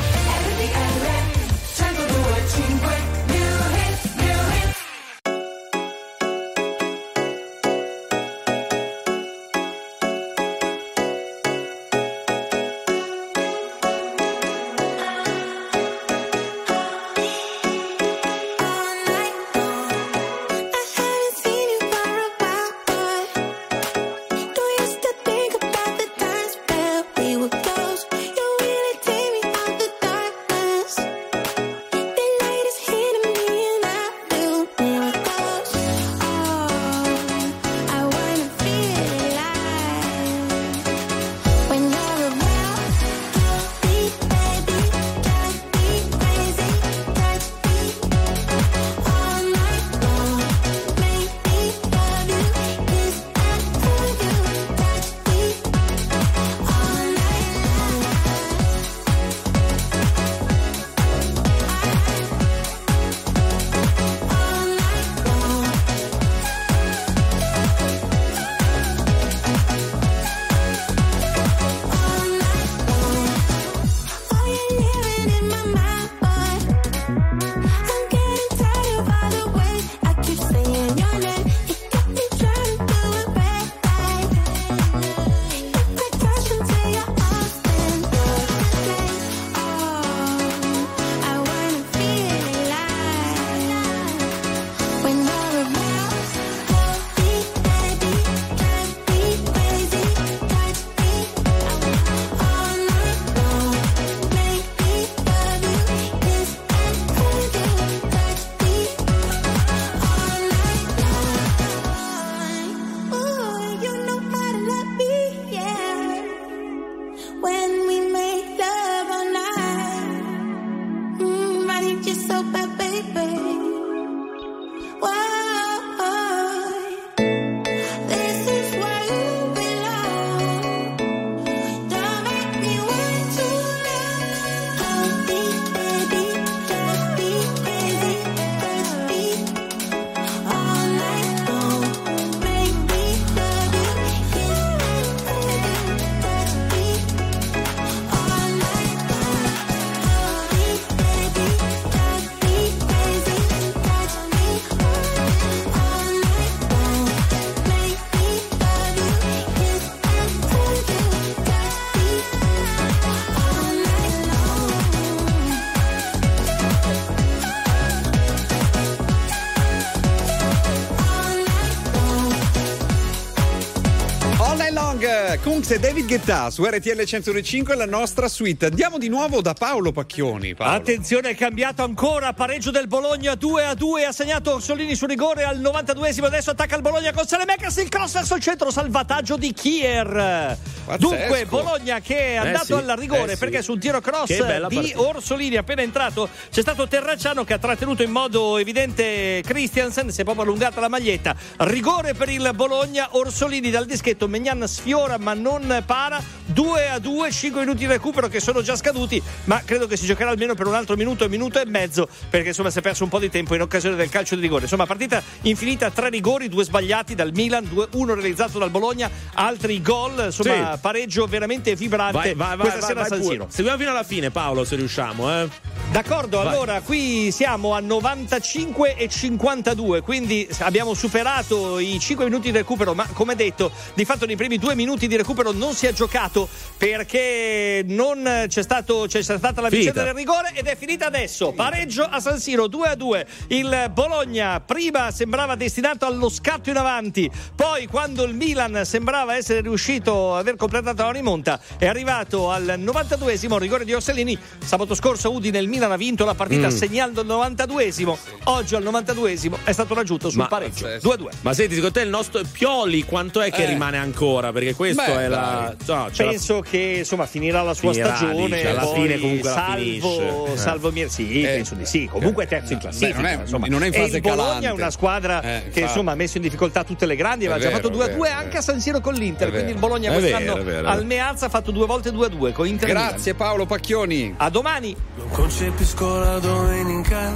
Kungs e David Guetta su RTL 105 la nostra suite. Andiamo di nuovo da Paolo Pacchioni. Paolo. Attenzione, è cambiato ancora. Pareggio del Bologna 2 a 2. Ha segnato Orsolini su rigore al 92esimo. Adesso attacca il Bologna con Salemecas. Il cross verso il centro. Salvataggio di Kier. Dunque, Bologna che è andato Eh sì, al rigore eh sì. perché sul tiro cross di partita. Orsolini appena entrato c'è stato Terracciano che ha trattenuto in modo evidente Christiansen. Si è proprio allungata la maglietta. Rigore per il Bologna. Orsolini dal dischetto. Megnan sfiora ma non para. 2 a 2. 5 minuti di recupero che sono già scaduti. Ma credo che si giocherà almeno per un altro minuto, minuto e mezzo. Perché insomma si è perso un po' di tempo in occasione del calcio di rigore. Insomma, partita infinita. Tre rigori, due sbagliati dal Milan, due- uno realizzato dal Bologna, altri gol. Insomma, Sì. Pareggio veramente vibrante. Vai, vai, questa vai, sera a San. Siro. Seguiamo fino alla fine, Paolo, se riusciamo, eh. D'accordo, allora qui siamo a 95 e 52, quindi abbiamo superato i 5 minuti di recupero, ma come detto, di fatto nei primi due minuti di recupero non si è giocato perché non c'è, stato, c'è stata la vicenda Finita. del rigore ed è finita adesso. Pareggio a San Siro 2 a 2. Il Bologna prima sembrava destinato allo scatto in avanti, poi quando il Milan sembrava essere riuscito ad aver completato la rimonta, è arrivato al 92esimo rigore di Orsellini. Sabato scorso Udine il Milan ha vinto la partita Mm. segnando il 92esimo. Oggi al 92esimo è stato raggiunto sul Ma- pareggio 2 a 2. Ma senti, secondo te il nostro Pioli quanto è che Eh. rimane ancora? Perché questo Beh, è la. no, c'è la- Penso che insomma finirà la sua Finirà, stagione. dice, alla fine comunque la salvo. Eh. salvo Mir- sì, penso di sì. Comunque è terzo in classifica. Beh, non è- insomma. non è in E fase il Bologna calante. è una squadra Eh, che infatti. insomma ha messo in difficoltà tutte le grandi. Aveva già fatto 2 a è 2 vero, anche a San Siro con l'Inter. Quindi il. Bologna È quest'anno vero, vero. al Meazza ha fatto due volte 2 a 2 con Inter. Milan. Grazie Paolo Pacchioni. A domani. Non concepisco la domenica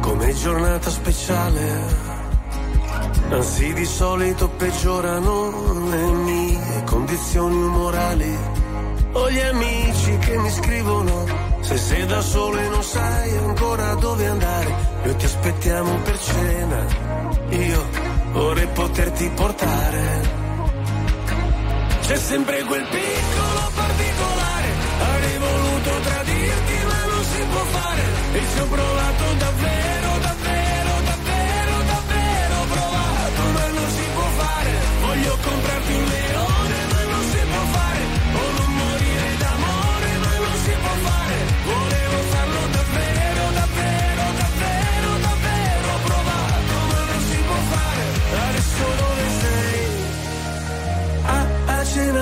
come giornata speciale. Anzi di solito peggiorano le mie condizioni umorali. Ho gli amici che mi scrivono se sei da solo e non sai ancora dove andare. Noi ti aspettiamo per cena. Io vorrei poterti portare. C'è sempre quel piccolo particolare. Avrei voluto tradirti ma non si può fare. E ci ho provato davvero,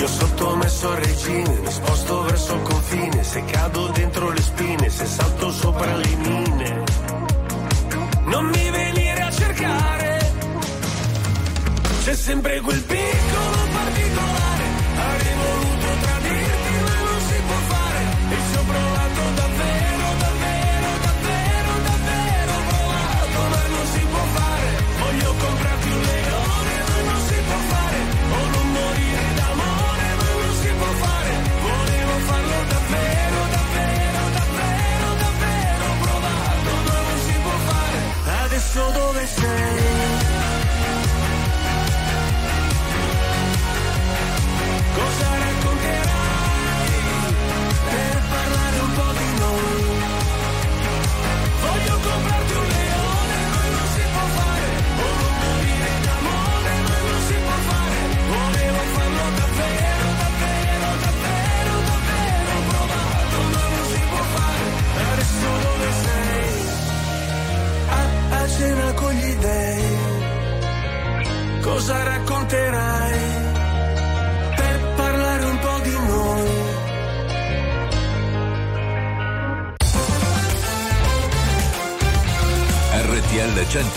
Io sottomesso al regime, mi sposto verso il confine, se cado dentro le spine, se salto sopra le mine. Non mi venire a cercare, c'è sempre quel piccolo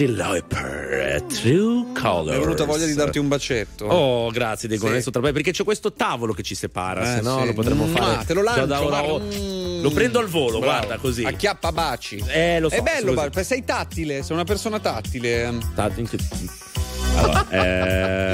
Cindy Lauper, True Colors. Mi è venuta voglia di darti un bacetto. Oh, grazie Diego, Sì. adesso tra perché c'è questo tavolo che ci separa, Eh, se no sì. lo potremmo Mm, fare. ah, te lo lancio, da ora. Oh, Lo prendo al volo, Bravo. guarda così. Acchiappa baci. Eh, lo so. È bello. Bar- sei tattile, sei una persona tattile. Tatti- in che- Allora, eh...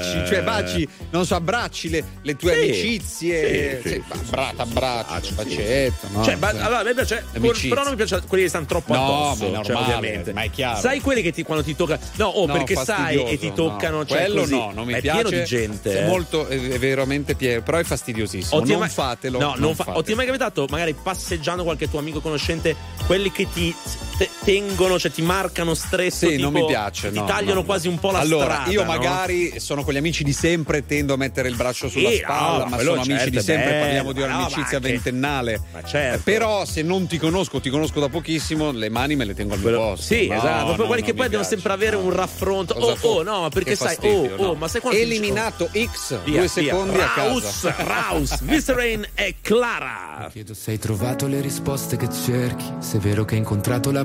Baci, cioè baci, non so, abbracci le, le tue Sì, amicizie. sì, Sì, sì, ba- abbracci, bacetto. no? Cioè, ba- allora, me piace, Amicizie. però non mi piace quelli che stanno troppo No, addosso. ma è cioè, ovviamente. ma è chiaro. Sai quelli che ti, quando ti tocca. No, oh, No, perché sai e ti toccano. no. Cioè, Quello così. no, non mi è piace. pieno di gente. È eh. molto, è è veramente pieno, però è fastidiosissimo. Non mai- fatelo. No, non fa- fate. o ti è mai capitato, magari passeggiando qualche tuo amico conoscente, quelli che ti te- tengono, cioè ti marcano stretto. Sì, tipo, non mi piace. Ti no, tagliano no. quasi un po' la allora, strada. io no? magari sono con gli amici di sempre, tendo a mettere il braccio sulla Sì, spalla, no, ma sono amici certo, di è sempre, bello. parliamo di No, ma un'amicizia ventennale. Ma certo. Però se non ti conosco, ti conosco da pochissimo, le mani me le tengo al mio posto. Sì, No, esatto. Poi no, quelli che mi poi devono sempre avere no. un raffronto. Cosa Oh, fu- oh, no, ma perché che sai, fastidio, oh, no. oh, ma sai dici- Eliminato X, due secondi a casa. Raus, Mr. Rain e Clara. Chiedo se hai trovato le risposte che cerchi, se è vero che hai incontrato la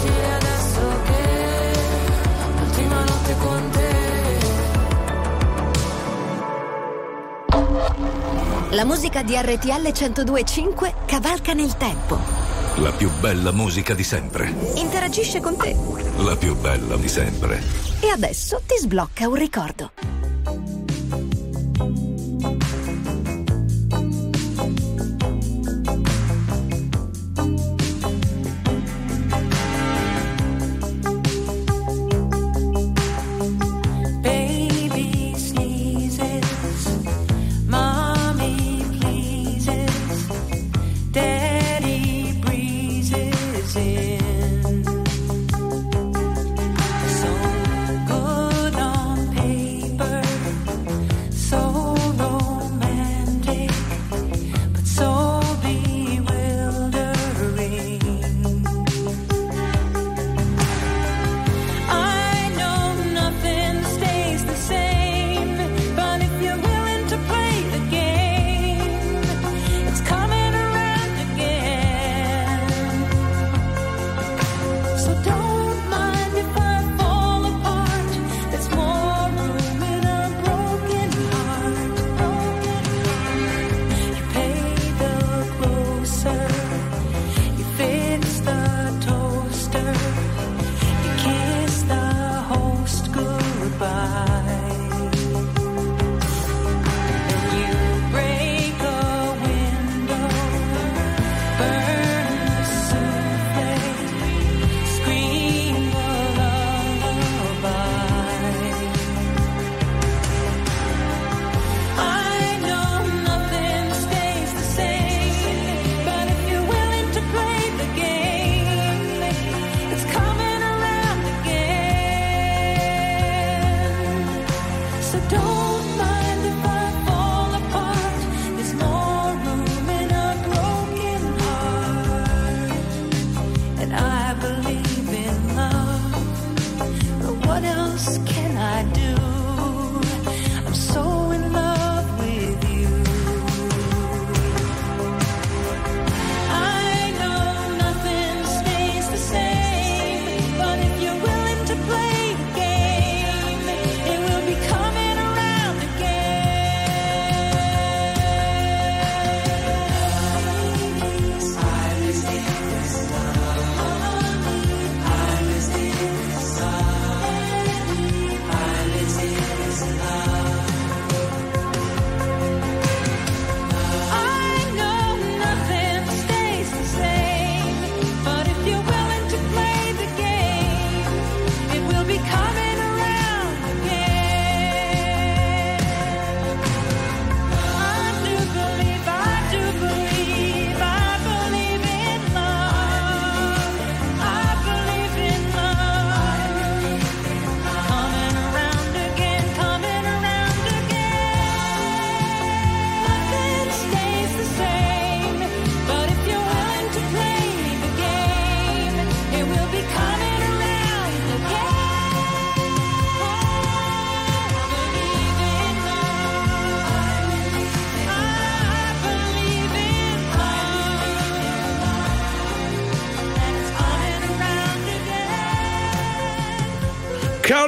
difficile adesso che l'ultima notte con te. La musica di RTL 1025 cavalca nel tempo. La più bella musica di sempre. Interagisce con te. La più bella di sempre. E adesso ti sblocca un ricordo.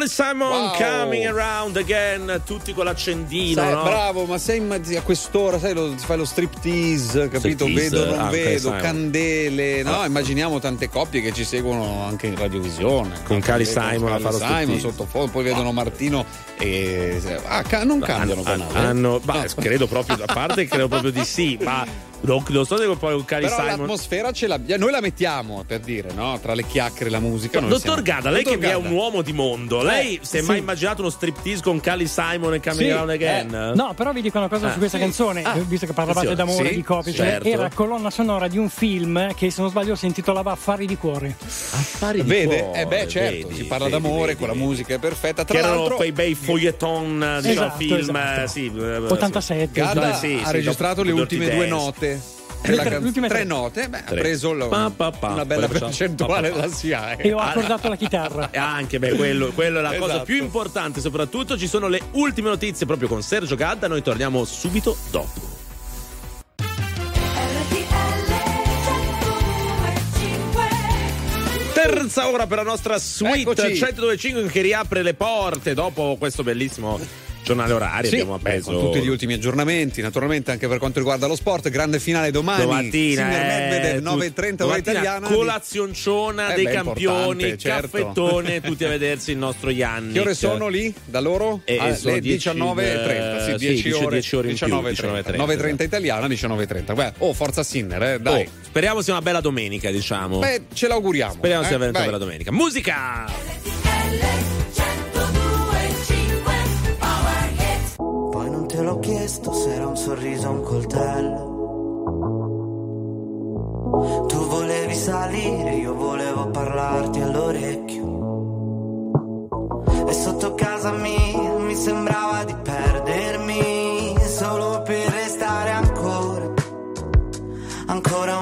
Carly Simon Wow. coming around again, tutti con l'accendino, Sai, no? Bravo, ma sei in mezzo a quest'ora, sai, lo, fai lo striptease, capito? Striptease, vedo, non ah, vedo, sai. candele. No, Ah. immaginiamo tante coppie che ci seguono anche in radiovisione. Con Cali Simon a fare Simon sottofondo, poi vedono Martino e. Ah, ca- non cambiano hanno, canale. hanno- ma credo proprio, a parte credo proprio di sì, ma non, non so se poi con Cali Però Simon. l'atmosfera ce l'abbiamo. Noi la mettiamo per dire, no? Tra le chiacchiere e la musica. noi Dottor siamo- Gada, lei Dottor che è Gadda. un uomo di mondo, lei si è sì. mai immaginato uno striptease con Cali Simon e Coming Sì. Again? No, però vi dico una cosa Ah. su questa Sì. canzone, Ah. visto che parlavate Attenzione. d'amore Sì, di coppie, certo. era colonna sonora di un film che se non sbaglio si intitolava Affari di cuore. Affari di Vede? cuore, Eh beh, certo, vedi, si parla vedi, d'amore, vedi, con la vedi. musica è perfetta. Tra Che erano l'altro, quei bei feuilleton di Esatto, film, esatto. eh, sì, eh, 87. Gada Sì, sì, ha registrato le ultime due note. Le della tre- note, beh, ha Tre. preso lo- Pa, pa, pa. una bella percentuale della SIAE. E ho accordato la chitarra. E anche, beh, quello, quello è la cosa Esatto. più importante. Soprattutto ci sono le ultime notizie proprio con Sergio Gadda. Noi torniamo subito dopo. Terza ora per la nostra suite Eccoci. 102.5 che riapre le porte dopo questo bellissimo giornale orario. Sì, abbiamo beh, appeso con tutti gli ultimi aggiornamenti, naturalmente anche per quanto riguarda lo sport, grande finale domani. Domattina, Sinner eh, Medvedev, tu- 9.30 ora italiana. Colazionciona Eh dei beh, campioni, certo. caffettone, tutti a vedersi il nostro Yannick. Che ore sono lì da loro? Eh, Ah, le 10, 19.30, sì, eh, 10 sì, ore, 10 ore in più, 19.30. 9.30 italiana, 19.30. Beh, oh, forza Sinner, eh, dai. Oh, speriamo sia una bella domenica, diciamo. Beh, ce l'auguriamo. Speriamo eh, sia veramente vai. una bella domenica. Musica! Te l'ho chiesto se era un sorriso o un coltello. Tu volevi salire, io volevo parlarti all'orecchio. E sotto casa mia mi sembrava di perdermi solo per restare ancora, ancora un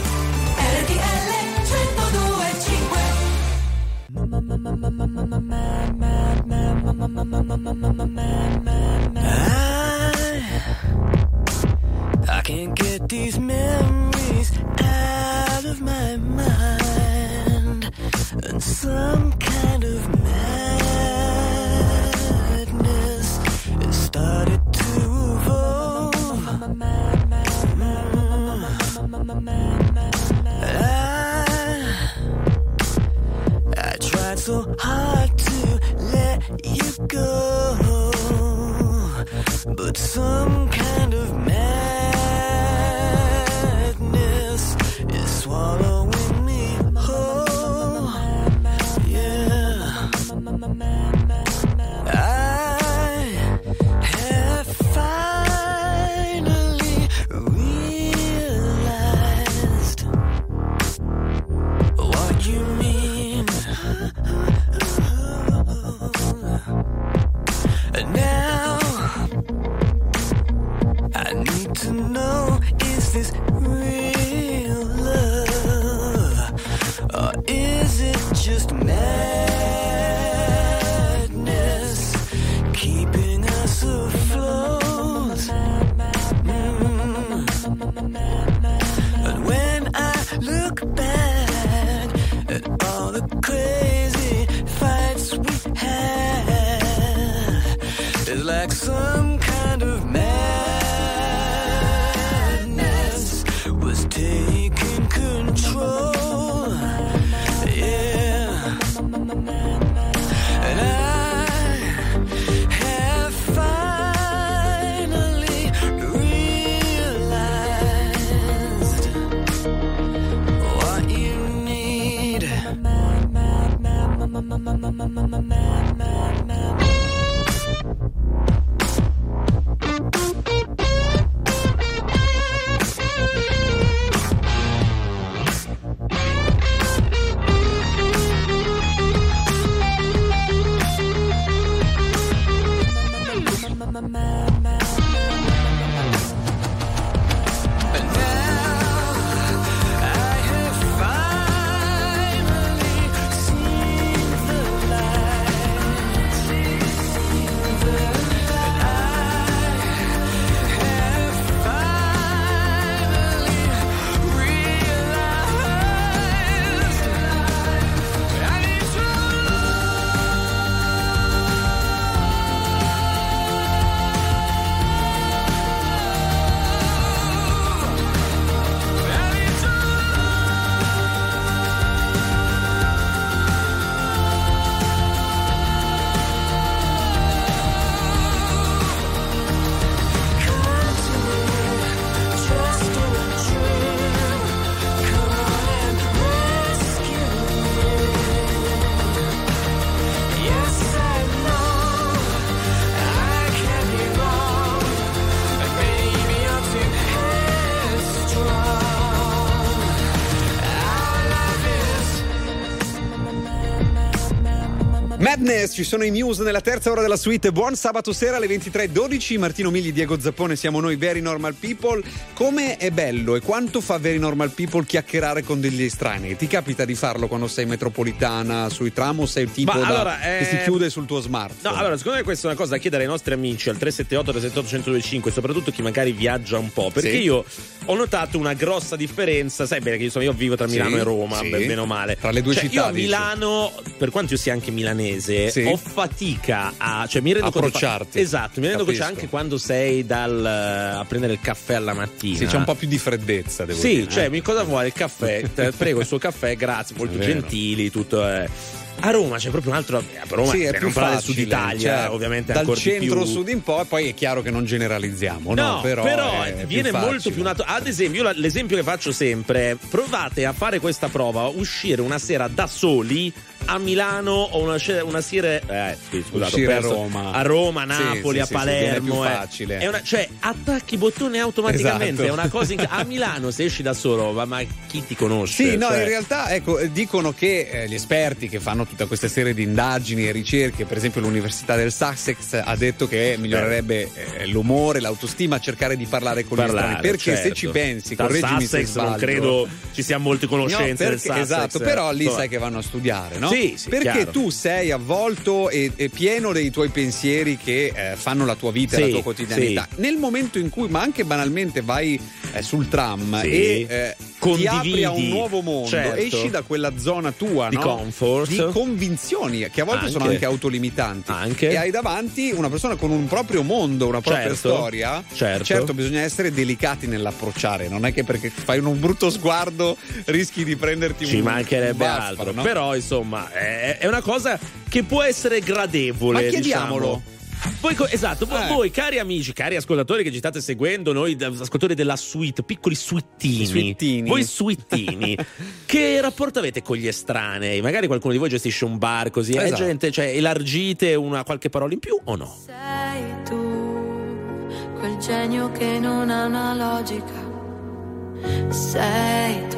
Madness, ci sono i Muse nella terza ora della suite. Buon sabato sera alle 23.12. Martino Migli, Diego Zappone, siamo noi, Very Normal People. Come è bello e quanto fa Very Normal People chiacchierare con degli estranei? Ti capita di farlo quando sei metropolitana, sui tram o sei il tipo da- allora, che si eh, chiude sul tuo smartphone? No, allora, secondo me questa è una cosa da chiedere ai nostri amici al 378 378 1025, soprattutto chi magari viaggia un po'. Perché Sì. io ho notato una grossa differenza. Sai bene che insomma, io vivo tra Sì, Milano e Roma, sì. ben- bene o male. Tra le due Cioè, città, Io a. Milano, per quanto io sia anche milanese, Sì. Ho fatica a. Cioè, mi rendo conto. Approcciarti. Esatto, mi rendo conto Capisco. anche quando sei dal, a prendere il caffè alla mattina. Sì, c'è un po' più di freddezza, devo Sì, dire. cioè, eh. mi cosa vuole il caffè? Prego il suo caffè, grazie, molto È gentili, tutto. eh. A Roma c'è proprio un altro. A Roma Sì, è più del facile, Sud Italia, certo. ovviamente dal centro più. sud in poi, poi è chiaro che non generalizziamo, no? No, però, è più viene facile. molto più nato. Ad esempio, io l'esempio che faccio sempre è provate a fare questa prova, uscire una sera da soli a Milano o una, una sera eh, sì, scusate, Uscire a perso. Roma. a Roma, Napoli, sì, a sì, più Palermo. eh. facile. È una- cioè, attacchi i bottoni automaticamente. Esatto. È una cosa inc- a Milano, se esci da solo, ma, ma chi ti conosce? Sì, no, Cioè, in realtà ecco, eh, dicono che eh, gli esperti che fanno tutta questa serie di indagini e ricerche, per esempio l'Università del Sussex ha detto che migliorerebbe eh, l'umore, l'autostima, cercare di parlare con parlare, gli strani. Perché se certo. ci pensi, Dal correggimi se Sussex non sbaglio. credo ci sia molte conoscenze No, del perché- Sussex. esatto, però lì Insomma. sai che vanno a studiare, no? Sì, sì, perché chiaro. tu sei avvolto e, e pieno dei tuoi pensieri che eh, fanno la tua vita e Sì, la tua quotidianità. Nel momento in cui, ma anche banalmente, vai eh, sul tram e eh, ti apri a un nuovo mondo, Certo. esci da quella zona tua Di no? comfort. di convinzioni che a volte sono Anche. anche autolimitanti. Anche. E hai davanti una persona con un proprio mondo, una propria Certo. storia. Certo. bisogna essere delicati nell'approcciare, non è che perché fai un brutto sguardo rischi di prenderti Ci un mancherebbe un baffaro, altro. no? Però, insomma, è, è una cosa che può essere gradevole. Ma chiediamolo. diciamo. Voi, esatto, voi, Eh. voi, cari amici, cari ascoltatori che ci state seguendo, noi ascoltatori della suite, piccoli suittini, Suittini. voi suittini, che rapporto avete con gli estranei? Magari qualcuno di voi gestisce un bar così, è Esatto. gente, cioè elargite una qualche parola in più o no? Sei tu, quel genio che non ha una logica. Sei tu,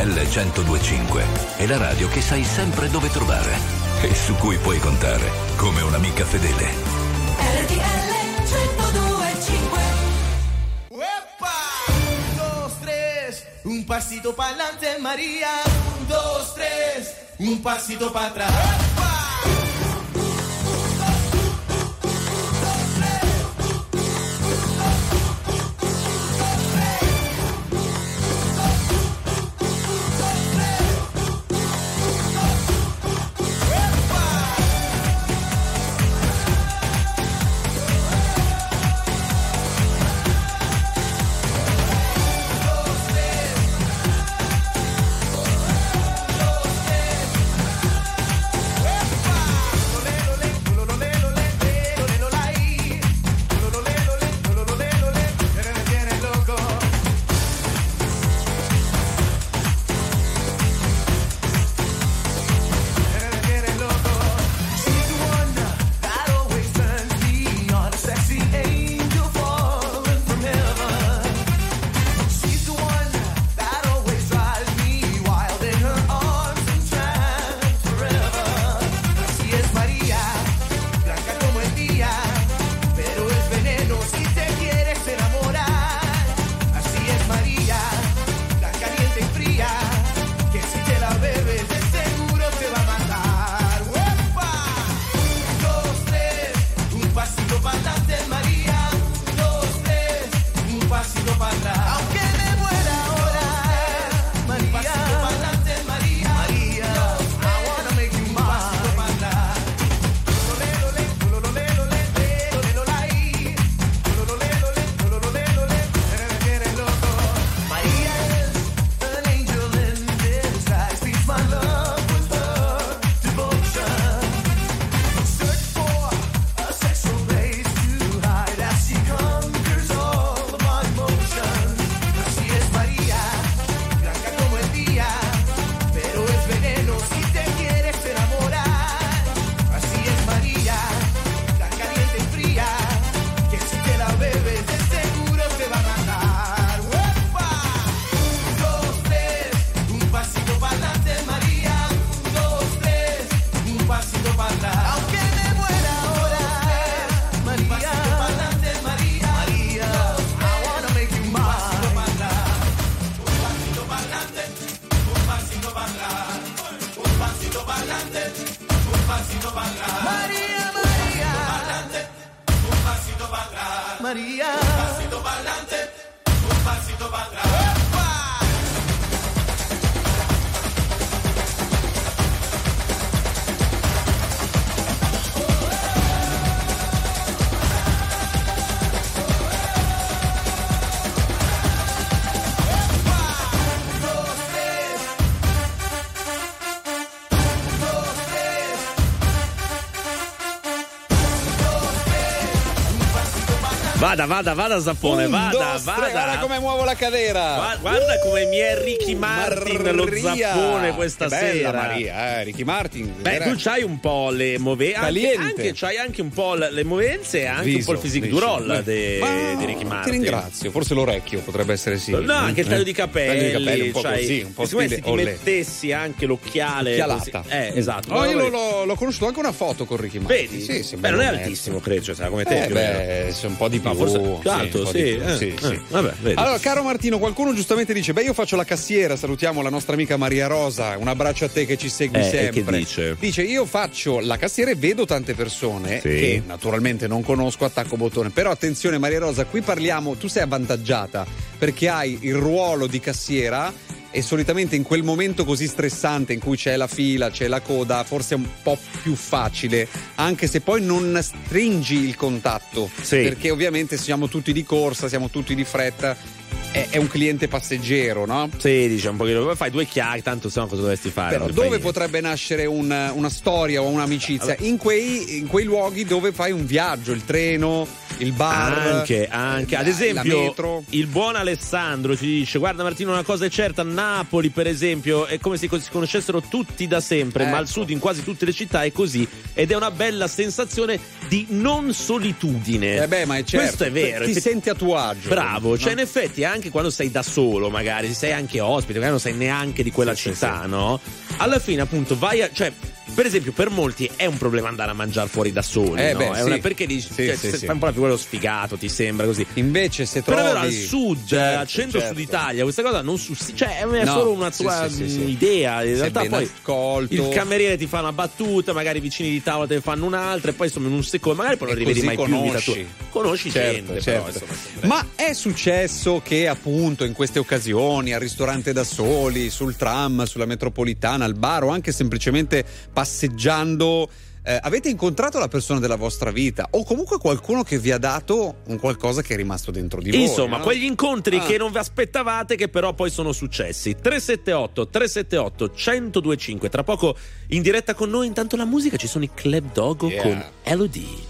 RTL 1025 è la radio che sai sempre dove trovare e su cui puoi contare come un'amica fedele. RTL 1025 Un, dos, tres, un pasito para adelante, María. Un, dos, tres, un pasito para atrás. Vada, vada, vada Zappone, Un, vada, tre, vada. guarda come muovo la cadera. Gua- Guarda come mi è Ricky Martin lo Maria. zappone questa Che bella sera. Maria, eh, Ricky Martin. Beh, Era- tu c'hai un po' le movenze. Anche, anche, c'hai anche un po' le movenze e anche un Viso, po' il physique du roll di Ricky Martin. Ti ringrazio, forse l'orecchio potrebbe essere sì. No, anche il taglio di capelli, Taglio di capelli un po' c'hai- così, un po' stile se ti Olè. mettessi anche l'occhiale Occhialata. così- Eh, esatto. Oh, io l'ho, l'ho- conosciuto anche una foto con Ricky Martin. Vedi? Sì, sì, Beh, non è altissimo, credo, cioè, sarà come te. Eh, beh, c'è un po' di più. Forse più sì, alto, sì, più, eh, sì, eh, sì. vabbè, vedi. Allora, caro Martino, qualcuno giustamente dice: Beh, io faccio la cassiera, salutiamo la nostra amica Maria Rosa. Un abbraccio a te che ci segui Eh, sempre. che dice? Dice: Io faccio la cassiera e vedo tante persone che naturalmente non conosco, attacco bottone. Però attenzione, Maria Rosa, qui parliamo, tu sei avvantaggiata perché hai il ruolo di cassiera. E solitamente in quel momento così stressante in cui c'è la fila, c'è la coda, forse è un po' più facile, anche se poi non stringi il contatto. Sì. Perché ovviamente siamo tutti di corsa, siamo tutti di fretta. È, è un cliente passeggero, no? Sì, dice un pochino. Fai due chiacchiere, tanto se no cosa dovresti fare? Però dove potrebbe nascere un- una storia o un'amicizia? In quei, in quei luoghi dove fai un viaggio, il treno, il bar. Anche, anche. Ad esempio, il buon Alessandro ci dice: Guarda, Martino, una cosa è certa: Napoli, per esempio, è come se si conoscessero tutti da sempre, ma al Ecco. sud in quasi tutte le città è così. Ed è una bella sensazione di non solitudine. Eh beh, ma è certo. Questo è vero. Ti Effetti- senti a tuo agio. Bravo, cioè no? in effetti anche quando sei da solo, magari, se sei anche ospite, magari non sei neanche di quella Sì, sì, città, no? Alla fine, appunto, vai a. cioè, per esempio, per molti è un problema andare a mangiare fuori da soli, Eh no? beh, sì. una- perché dici, Sì, cioè, sì, fai un po' la figura dello sfigato, ti sembra così. Invece se Però trovi vero, al sud, Certo, al centro-sud certo. Italia, questa cosa non sussiste, cioè è No, solo una tua mh, idea. In realtà poi accolto. il cameriere ti fa una battuta, magari i vicini di tavola te ne fanno un'altra, e poi insomma in un secondo, magari poi non rivedi mai più conosci. tua. Conosci Certo, gente, certo. però, insomma. Ma è successo che appunto in queste occasioni, al ristorante da soli, sul tram, sulla metropolitana, al bar o anche semplicemente passeggiando, eh, avete incontrato la persona della vostra vita o comunque qualcuno che vi ha dato un qualcosa che è rimasto dentro di voi? Insomma, no? quegli incontri Ah. che non vi aspettavate, che però poi sono successi. 378 378 1025. Tra poco in diretta con noi. Intanto la musica ci sono i Club Dogo Yeah. con Elodie.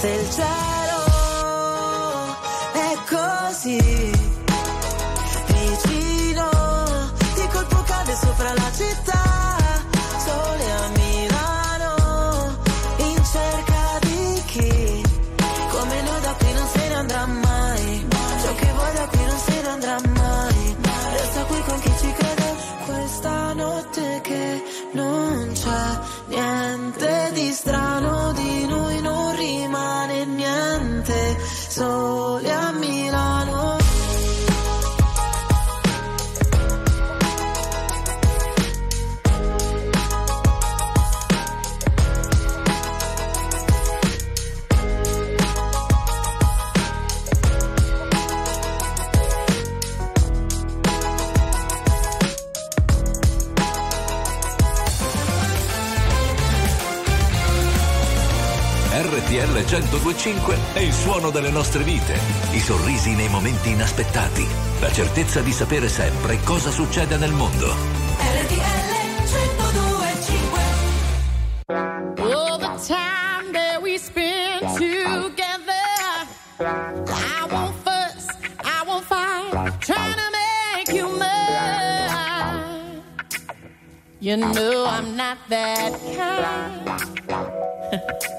se il cielo è così. 102.5 è il suono delle nostre vite, i sorrisi nei momenti inaspettati, la certezza di sapere sempre cosa succede nel mondo. All the time that we spend together. I won't fuss, I won't fight Trying to make you mine. You know I'm not that kind.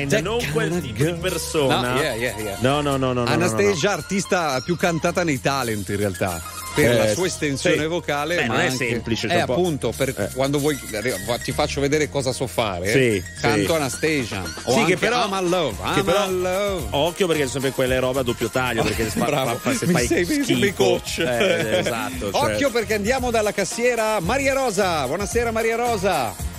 kind, that non quel tipo girl. di persona. No, yeah, yeah, yeah. no, no, no, no. Anastasia, no, no. artista più cantata nei talent in realtà per eh, la sua estensione sì. vocale. Beh, ma non è anche, semplice. È eh, appunto per eh. quando vuoi eh, ti faccio vedere cosa so fare. Eh. Sì, canto sì. Anastasia. O sì, che però, I'm love, che però love. Occhio perché sono sempre quelle robe a doppio taglio. Perché se, Bravo. Fa, se Mi fai sei schifo, coach. Eh, esatto. Cioè. Occhio perché andiamo dalla cassiera Maria Rosa. Buonasera Maria Rosa.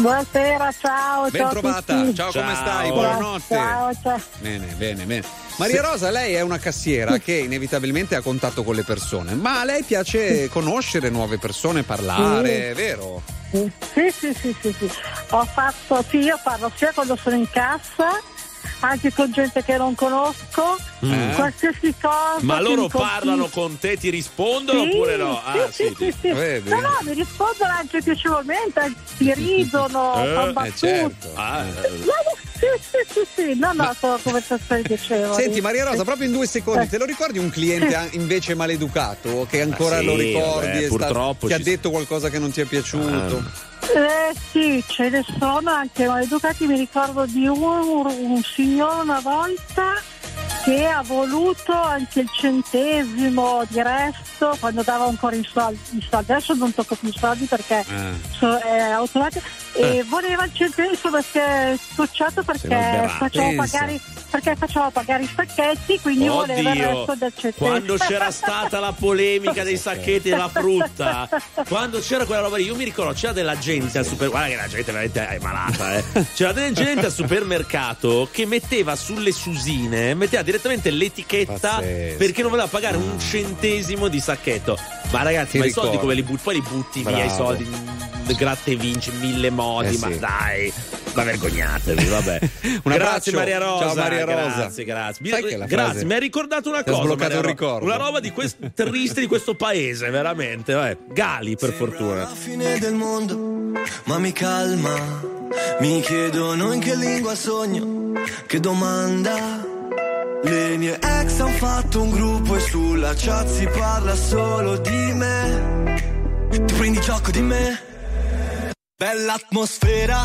Buonasera, ciao. Ben ciao trovata. tutti. Ciao, come Ciao. stai? Buonanotte. Ciao, ciao. Bene, bene, bene. Maria Rosa, lei è una cassiera che inevitabilmente ha contatto con le persone, ma a lei piace conoscere nuove persone, parlare, è vero? Sì, sì, sì, sì, sì. Ho fatto, sì, io parlo sia quando sono in cassa, anche con gente che non conosco, Mm. qualsiasi cosa. Ma loro parlano con te, ti rispondono Sì, oppure no? Sì, Ah, sì, sì, sì, sì. No, no, mi rispondono anche piacevolmente, ti ridono, Eh, fanno eh, battute. certo. Ah, No, no, sì, sì, sì, sì, no, no, sono conversazioni piacevoli. Senti Maria Rosa, proprio in due secondi, te lo ricordi un cliente invece maleducato che ancora Ah, sì, lo ricordi vabbè, e sta- purtroppo ti ha ci- detto qualcosa che non ti è piaciuto? Eh sì, ce ne sono anche maleducati, mi ricordo di un, un signore una volta che ha voluto anche il centesimo di resto quando dava ancora i soldi, i soldi. adesso non tocco più i soldi perché so- è automatico. E voleva il centesimo perché è scocciato perché faceva, pagare, perché faceva pagare i sacchetti quindi voleva il Oddio, resto del centesimo. quando c'era stata la polemica dei sacchetti della frutta, quando c'era quella roba lì, io mi ricordo c'era della gente al supermercato, guarda che la gente veramente è malata, eh. C'era della gente al supermercato che metteva sulle susine, metteva direttamente l'etichetta Pazzesco. perché non voleva pagare un centesimo di sacchetto. Ma ragazzi, Ti ma i ricordo. soldi come li butti? Poi li butti via i Bravo. soldi, mm, gratta e vinci, in mille modi, Eh ma sì. dai, ma vergognatevi, vabbè. Un grazie. Maria Rosa. Ciao, Maria Rosa. Grazie, grazie. Mi- la grazie, mi hai ricordato una ha cosa. sbloccato Maria un ricordo. Una roba di quest- triste di questo paese, veramente. vabbè. Gali, per fortuna. fine del mondo, ma mi calma. Mi chiedono in che lingua sogno, che domanda. Le mie ex han fatto un gruppo e sulla chat si parla solo di me. Ti prendi gioco di me? Bella atmosfera.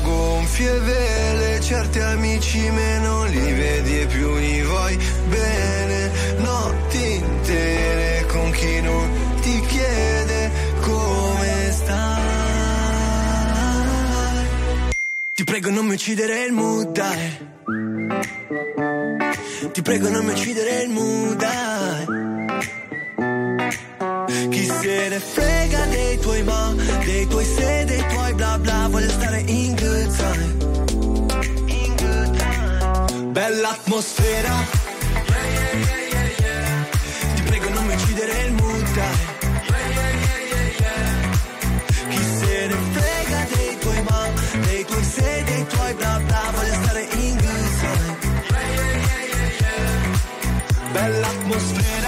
Gonfie vele, certi amici meno li vedi e più li vuoi bene. Notti intere con chi non ti chiede come stai. Ti prego non mi uccidere il dai. Ti prego non mi uccidere il dai. Chi se ne frega dei tuoi ma, dei tuoi se, dei tuoi bla bla, voglio stare in good time. In good time. Bella atmosfera. Yeah, yeah, yeah. Ti prego non mi uccidere il mood. Chi se ne frega dei tuoi ma, dei tuoi se, dei tuoi bla bla, voglio stare in good time. Bella atmosfera.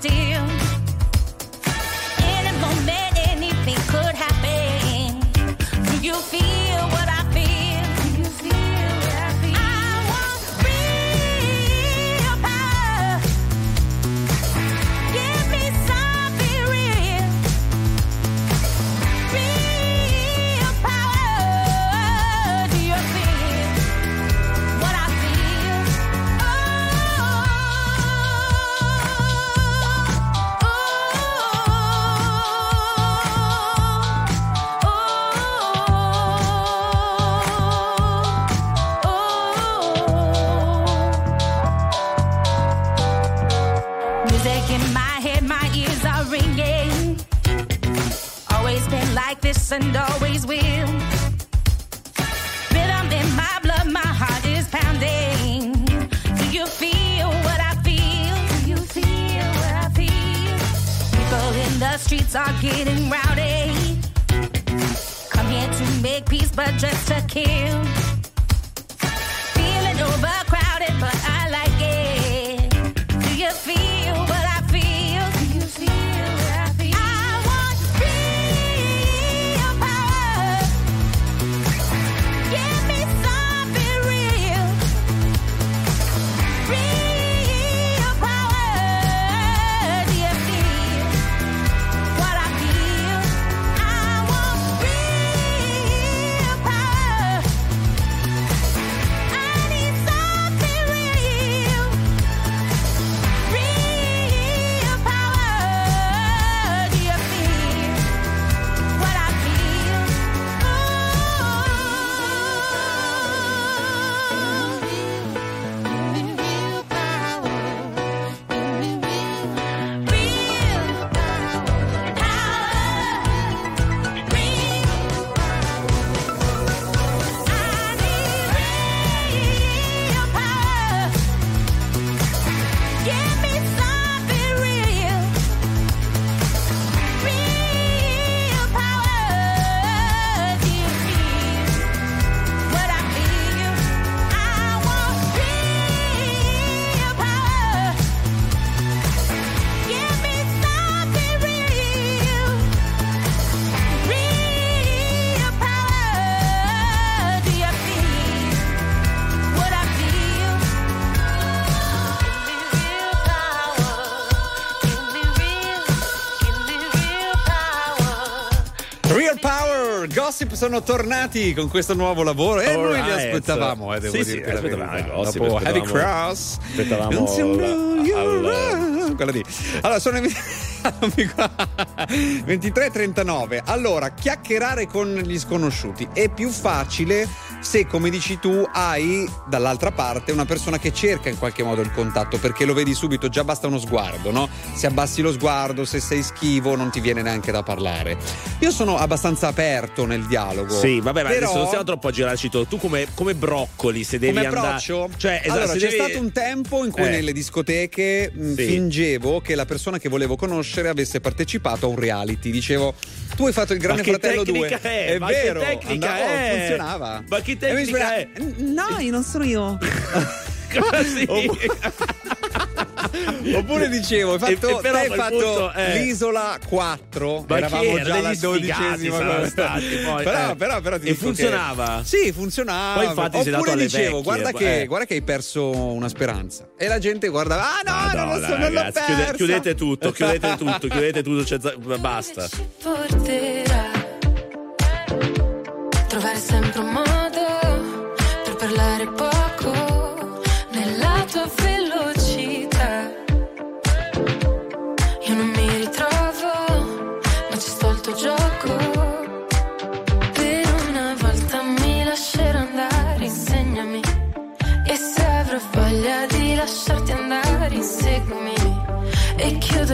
Still. Sono tornati con questo nuovo lavoro e noi li Alright. aspettavamo, eh, devo Sì, sì, dirti la aspettavamo. Gossip, Dopo aspettavamo- Heavy Cross, aspettavamo right? quella lì. Allora, sono 23.39. Allora, chiacchierare con gli sconosciuti è più facile se, come dici tu, hai dall'altra parte una persona che cerca in qualche modo il contatto, perché lo vedi subito, già basta uno sguardo, no? Se abbassi lo sguardo, se sei schivo, non ti viene neanche da parlare. Io sono abbastanza aperto nel dialogo. Sì, vabbè, ma però... adesso non stiamo troppo a girarci tu. Tu come, come broccoli, se devi Come andare. Cioè, esatto, allora, c'è devi- stato un tempo in cui Eh. nelle discoteche mh, Sì. fingevo che la persona che volevo conoscere avesse partecipato a un reality. Dicevo, tu hai fatto il Grande Fratello 2. tecnica è? È vero, tecnica andavo, è? funzionava. Ma che tecnica è? No, io non sono io. Così. Oppure dicevo, hai fatto, E- e però hai fatto punto, eh. l'isola 4. Ma Eravamo era? già alla dodicesima. poi, però, eh. però, però E dico che- funzionava? Sì, funzionava. Poi infatti sei dato alle dicevo, vecchie, guarda, che, eh. guarda che hai perso una speranza. E la gente guardava, ah no, non lo Madonna, so, non l'ho ragazzi, chiude- persa. chiudete tutto, chiudete tutto, chiudete tutto, za- basta. porterà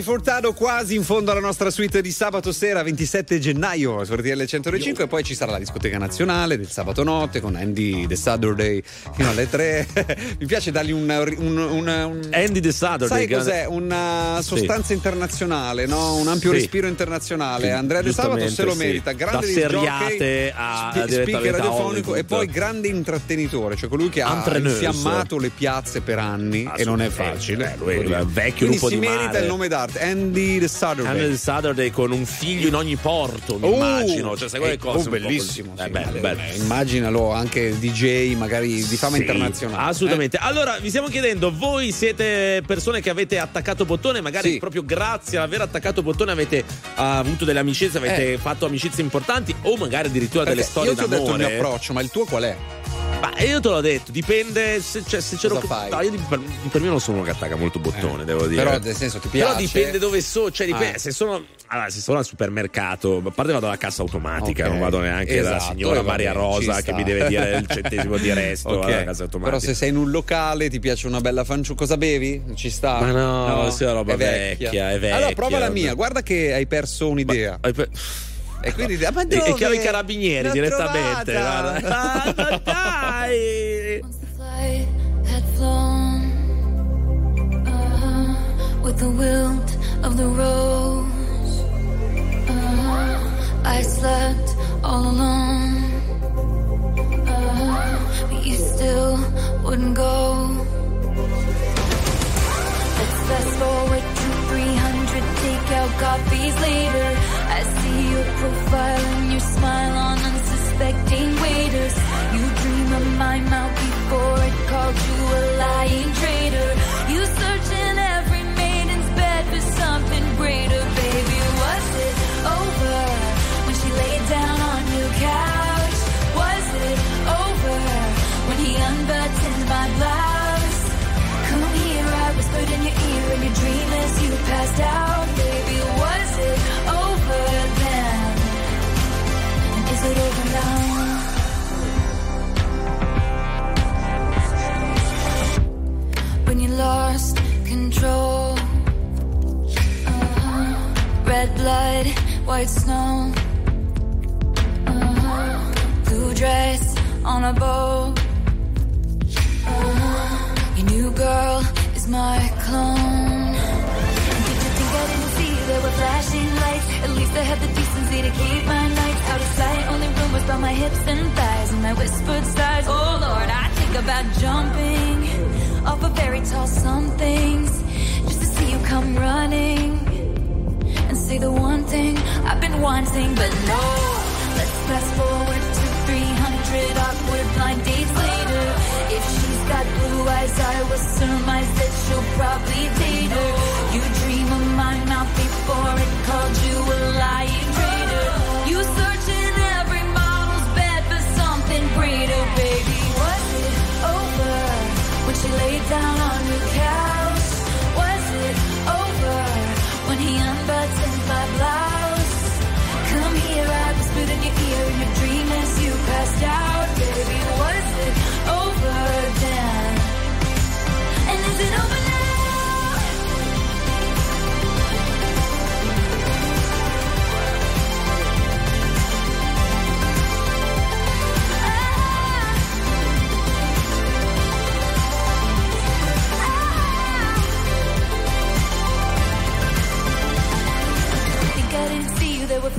Nelly Furtado quasi in fondo alla nostra suite di sabato sera 27 gennaio su RTL 105 e poi ci sarà la discoteca nazionale del sabato notte con Andy The Saturday fino alle 3 mi piace dargli un, un, un- un- Andy The Saturday. sai cos'è? una sostanza internazionale no? un ampio Sì. respiro internazionale Sì, Andrea De Sabato se lo sì. merita grande Da seriate jockey, a- direttamente speaker radiofonico e poi grande intrattenitore cioè colui che ha infiammato le piazze per anni e non è facile Eh, lui è dire. vecchio Quindi lupo si di merita mare. il nome d'arte Andy The Saturday Andy The Saturday con un figlio in ogni porto, mi Oh, immagino. Cioè, sai quelle eh, cose? oh, po' così. bellissimo, Eh, sì, bello, bello, bello. eh, immaginalo anche DJ magari di fama Sì, internazionale Eh? Assolutamente. Allora, vi stiamo chiedendo, voi siete persone che avete attaccato bottone, magari Sì. proprio grazie all'aver attaccato bottone avete ah, avuto delle amicizie, avete Eh. fatto amicizie importanti o magari addirittura Perché delle storie io ti ho detto il d'amore. mio approccio ma il tuo qual è? Ma io te l'ho detto, dipende se, cioè, se c'ero fai? No, io di- per, per me non sono uno che attacca molto bottone, devo dire. però, nel senso, ti piace? Però dipende dove so, cioè dipende, Ah. se sono allora, se sono al supermercato, a parte vado alla cassa automatica, Ok. non vado neanche Esatto, signora e va Maria bene, Rosa che mi deve dire il centesimo di resto Ok. alla cassa automatica. Però se sei in un locale ti piace una bella fanciulla, cosa bevi? Ci sta? Ma no, sì, è roba è vecchia, è vecchia. Allora prova la mia, guarda che hai perso un'idea. E quindi ah, ma E- e dove? chiamo i carabinieri L'ho direttamente, trovata. guarda. Ah, ma dai! flight had flown uh, with the wilt of the rose. Uh, I slept all alone, uh, but you still wouldn't go. Let's fast forward to 300 takeout coffees later. I see your profile and your smile on unsuspecting waiters. You dream of my mouth before it called you a lying traitor. You search in every maiden's bed for something greater, baby. Was it over when she laid down on your couch? Was it over when he unbuttoned my blouse? Come here, I whispered in your ear in your dream as you passed out, control, uh-huh. red blood, white snow, uh-huh. blue dress on a boat. Uh-huh. Your new girl is my clone. Did you think I didn't see there were flashing lights? At least I had the decency to keep my nights out of sight. Only rumors about my hips and thighs and my whispered sighs. Oh Lord, I think about jumping off a very tall somethings just to see you come running and say the one thing I've been wanting, but no. Let's fast forward to 300 awkward blind dates later. If she's got blue eyes, I will surmise that she'll probably date her. You dream of my mouth before it called you a lying traitor. You search down on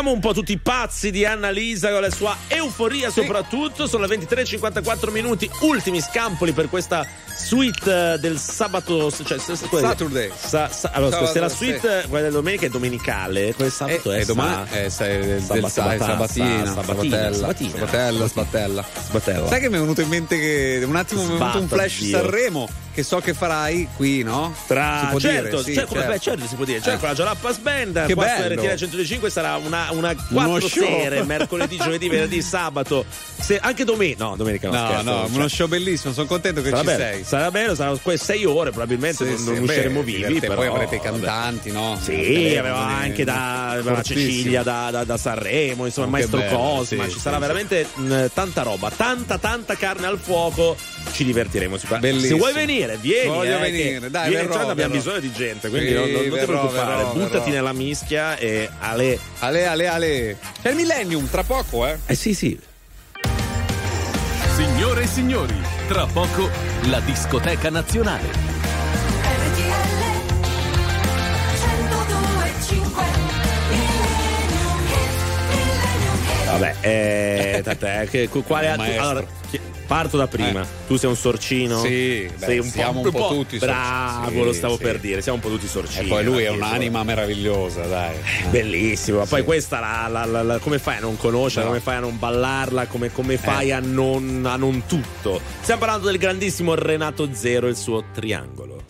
Siamo un po' tutti pazzi di Annalisa con la sua euforia soprattutto, sono le 23.54 minuti, ultimi scampoli per questa suite eh, del sabato, cioè quella- Saturday. Sa- sa- allora, Sabato, se la sì. suite, quella della domenica è domenicale, quel sabato Eh, è, domani sa- è sa- del Saba- sa- sabatà, sabatina, sa- sabatina, sabatella, sabatina. sabatella, Sbattella. Sai che mi è venuto in mente che un attimo mi è venuto un flash Dio. Sanremo che so che farai qui, no? Tra, si può certo, dire, sì, cioè, come- certo. beh, certo si può dire, cioè Eh. con la Jalapas Band, Che qua su bello. RTL 105 sarà una, una quattro sere, mercoledì, giovedì, venerdì, sabato, se- anche domenica, no, domenica no, No, scherzo, no, cioè, uno show bellissimo, sono contento che sarà ci bello, sei. sarà bello, saranno que- sei ore probabilmente, Sì, non, sì, non beh, usciremo vivi, però, poi avrete i cantanti, no? Sì, aveva anche da. Cecilia da, da- da Sanremo, insomma, Oh, il che maestro bello, Cosma, ci sarà veramente mh, tanta roba, tanta tanta carne al fuoco, ci divertiremo sicuramente. Se Bellissimo. vuoi venire, vieni. Voglio eh, venire, dai, vieni, verrò, cioè, abbiamo verrò. bisogno di gente, quindi Sì, non, non ti verrò, preoccupare, verrò, buttati verrò. nella mischia e ale. Ale, ale, ale. C'è il millennium, tra poco, eh? Eh sì, sì. Signore e signori, tra poco la discoteca nazionale. Vabbè, eh, tant'è, che- quale Maestro. allora, parto da prima. Eh. Tu sei un sorcino? Sì, beh, sei un siamo po', un po' tutti Bravo, sorcini, lo sì, stavo sì. per dire, siamo un po' tutti sorcini. E poi lui è un'anima meravigliosa, dai. Bellissimo, ma poi questa la, la- la- la- come fai a non conoscerla, No. come fai a non ballarla, come, come fai Eh. a, non, a non tutto? Stiamo parlando del grandissimo Renato Zero e il suo triangolo.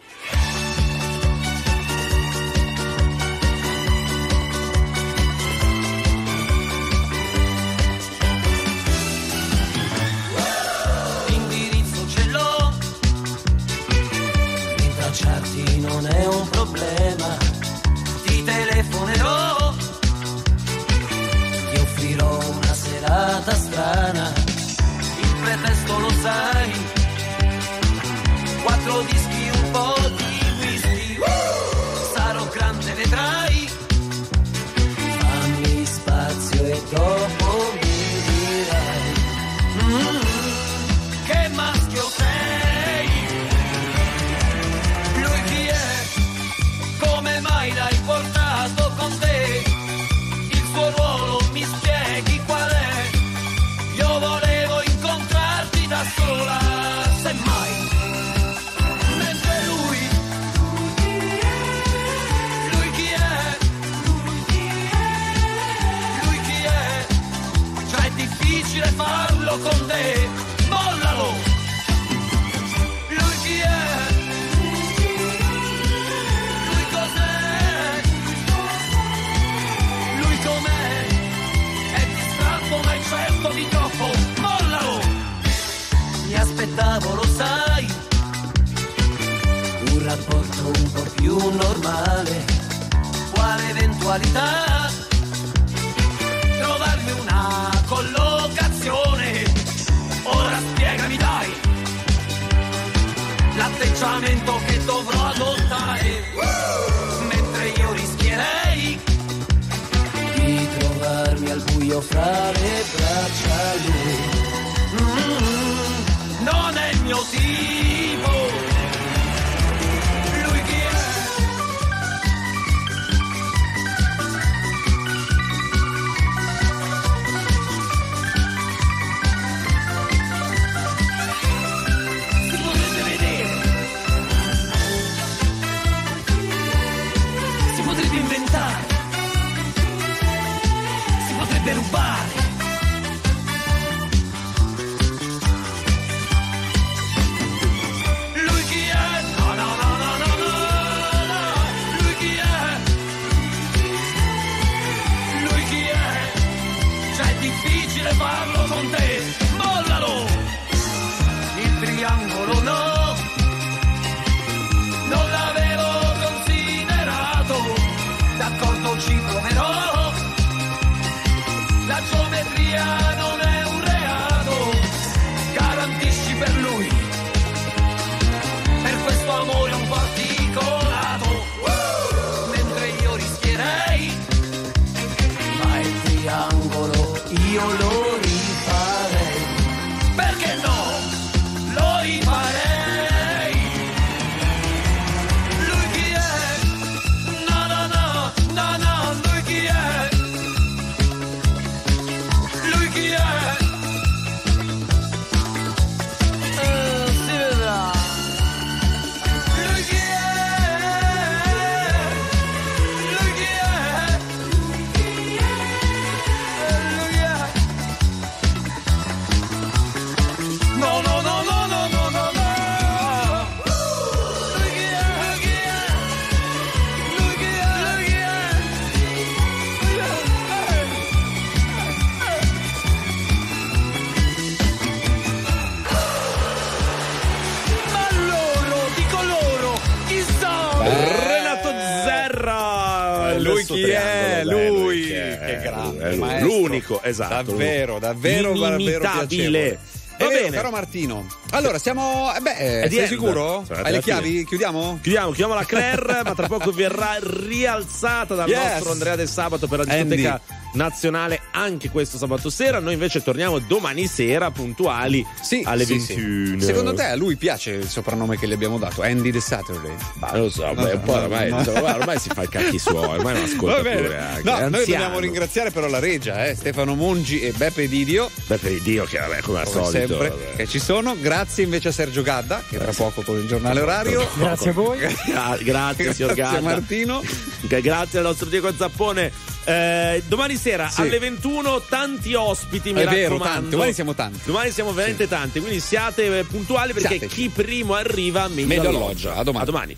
L'unico, esatto. Davvero, davvero, davvero piacevole. Va vero, bene. caro Martino. Allora, siamo. eh Beh, di sei end. sicuro? Sono Hai le chiavi? fine. Chiudiamo? Chiudiamo, chiudiamo la Claire, ma tra poco verrà rialzata dal Yes. nostro Andrea del Sabato per la Andy. discoteca nazionale anche questo sabato sera. Noi invece torniamo domani sera puntuali alle Sì, sì. 21. Secondo te a lui piace il soprannome che gli abbiamo dato? Andy the Saturday? Ma non lo so, po' ormai, no. insomma, ormai si fa i cacchi suoi, ormai non ascolta pure anche. No, è noi anziano. dobbiamo ringraziare però la regia, eh, Stefano Mongi e Beppe Didio. Beppe Dio che vabbè, come al come solito. sempre, vabbè. che ci sono. Grazie invece a Sergio Gadda, che tra poco con il giornale orario. Grazie a voi. Gra- grazie, signor Grazie Gadda. Martino. Che Grazie al nostro Diego Zappone. Eh, domani sera Sì. alle 21 tanti ospiti, mi È vero, raccomando. tanti. Domani siamo tanti. Domani siamo veramente tanti, quindi siate eh, puntuali perché Siateci. chi primo arriva meglio, Meglio alloggia. A domani. A domani.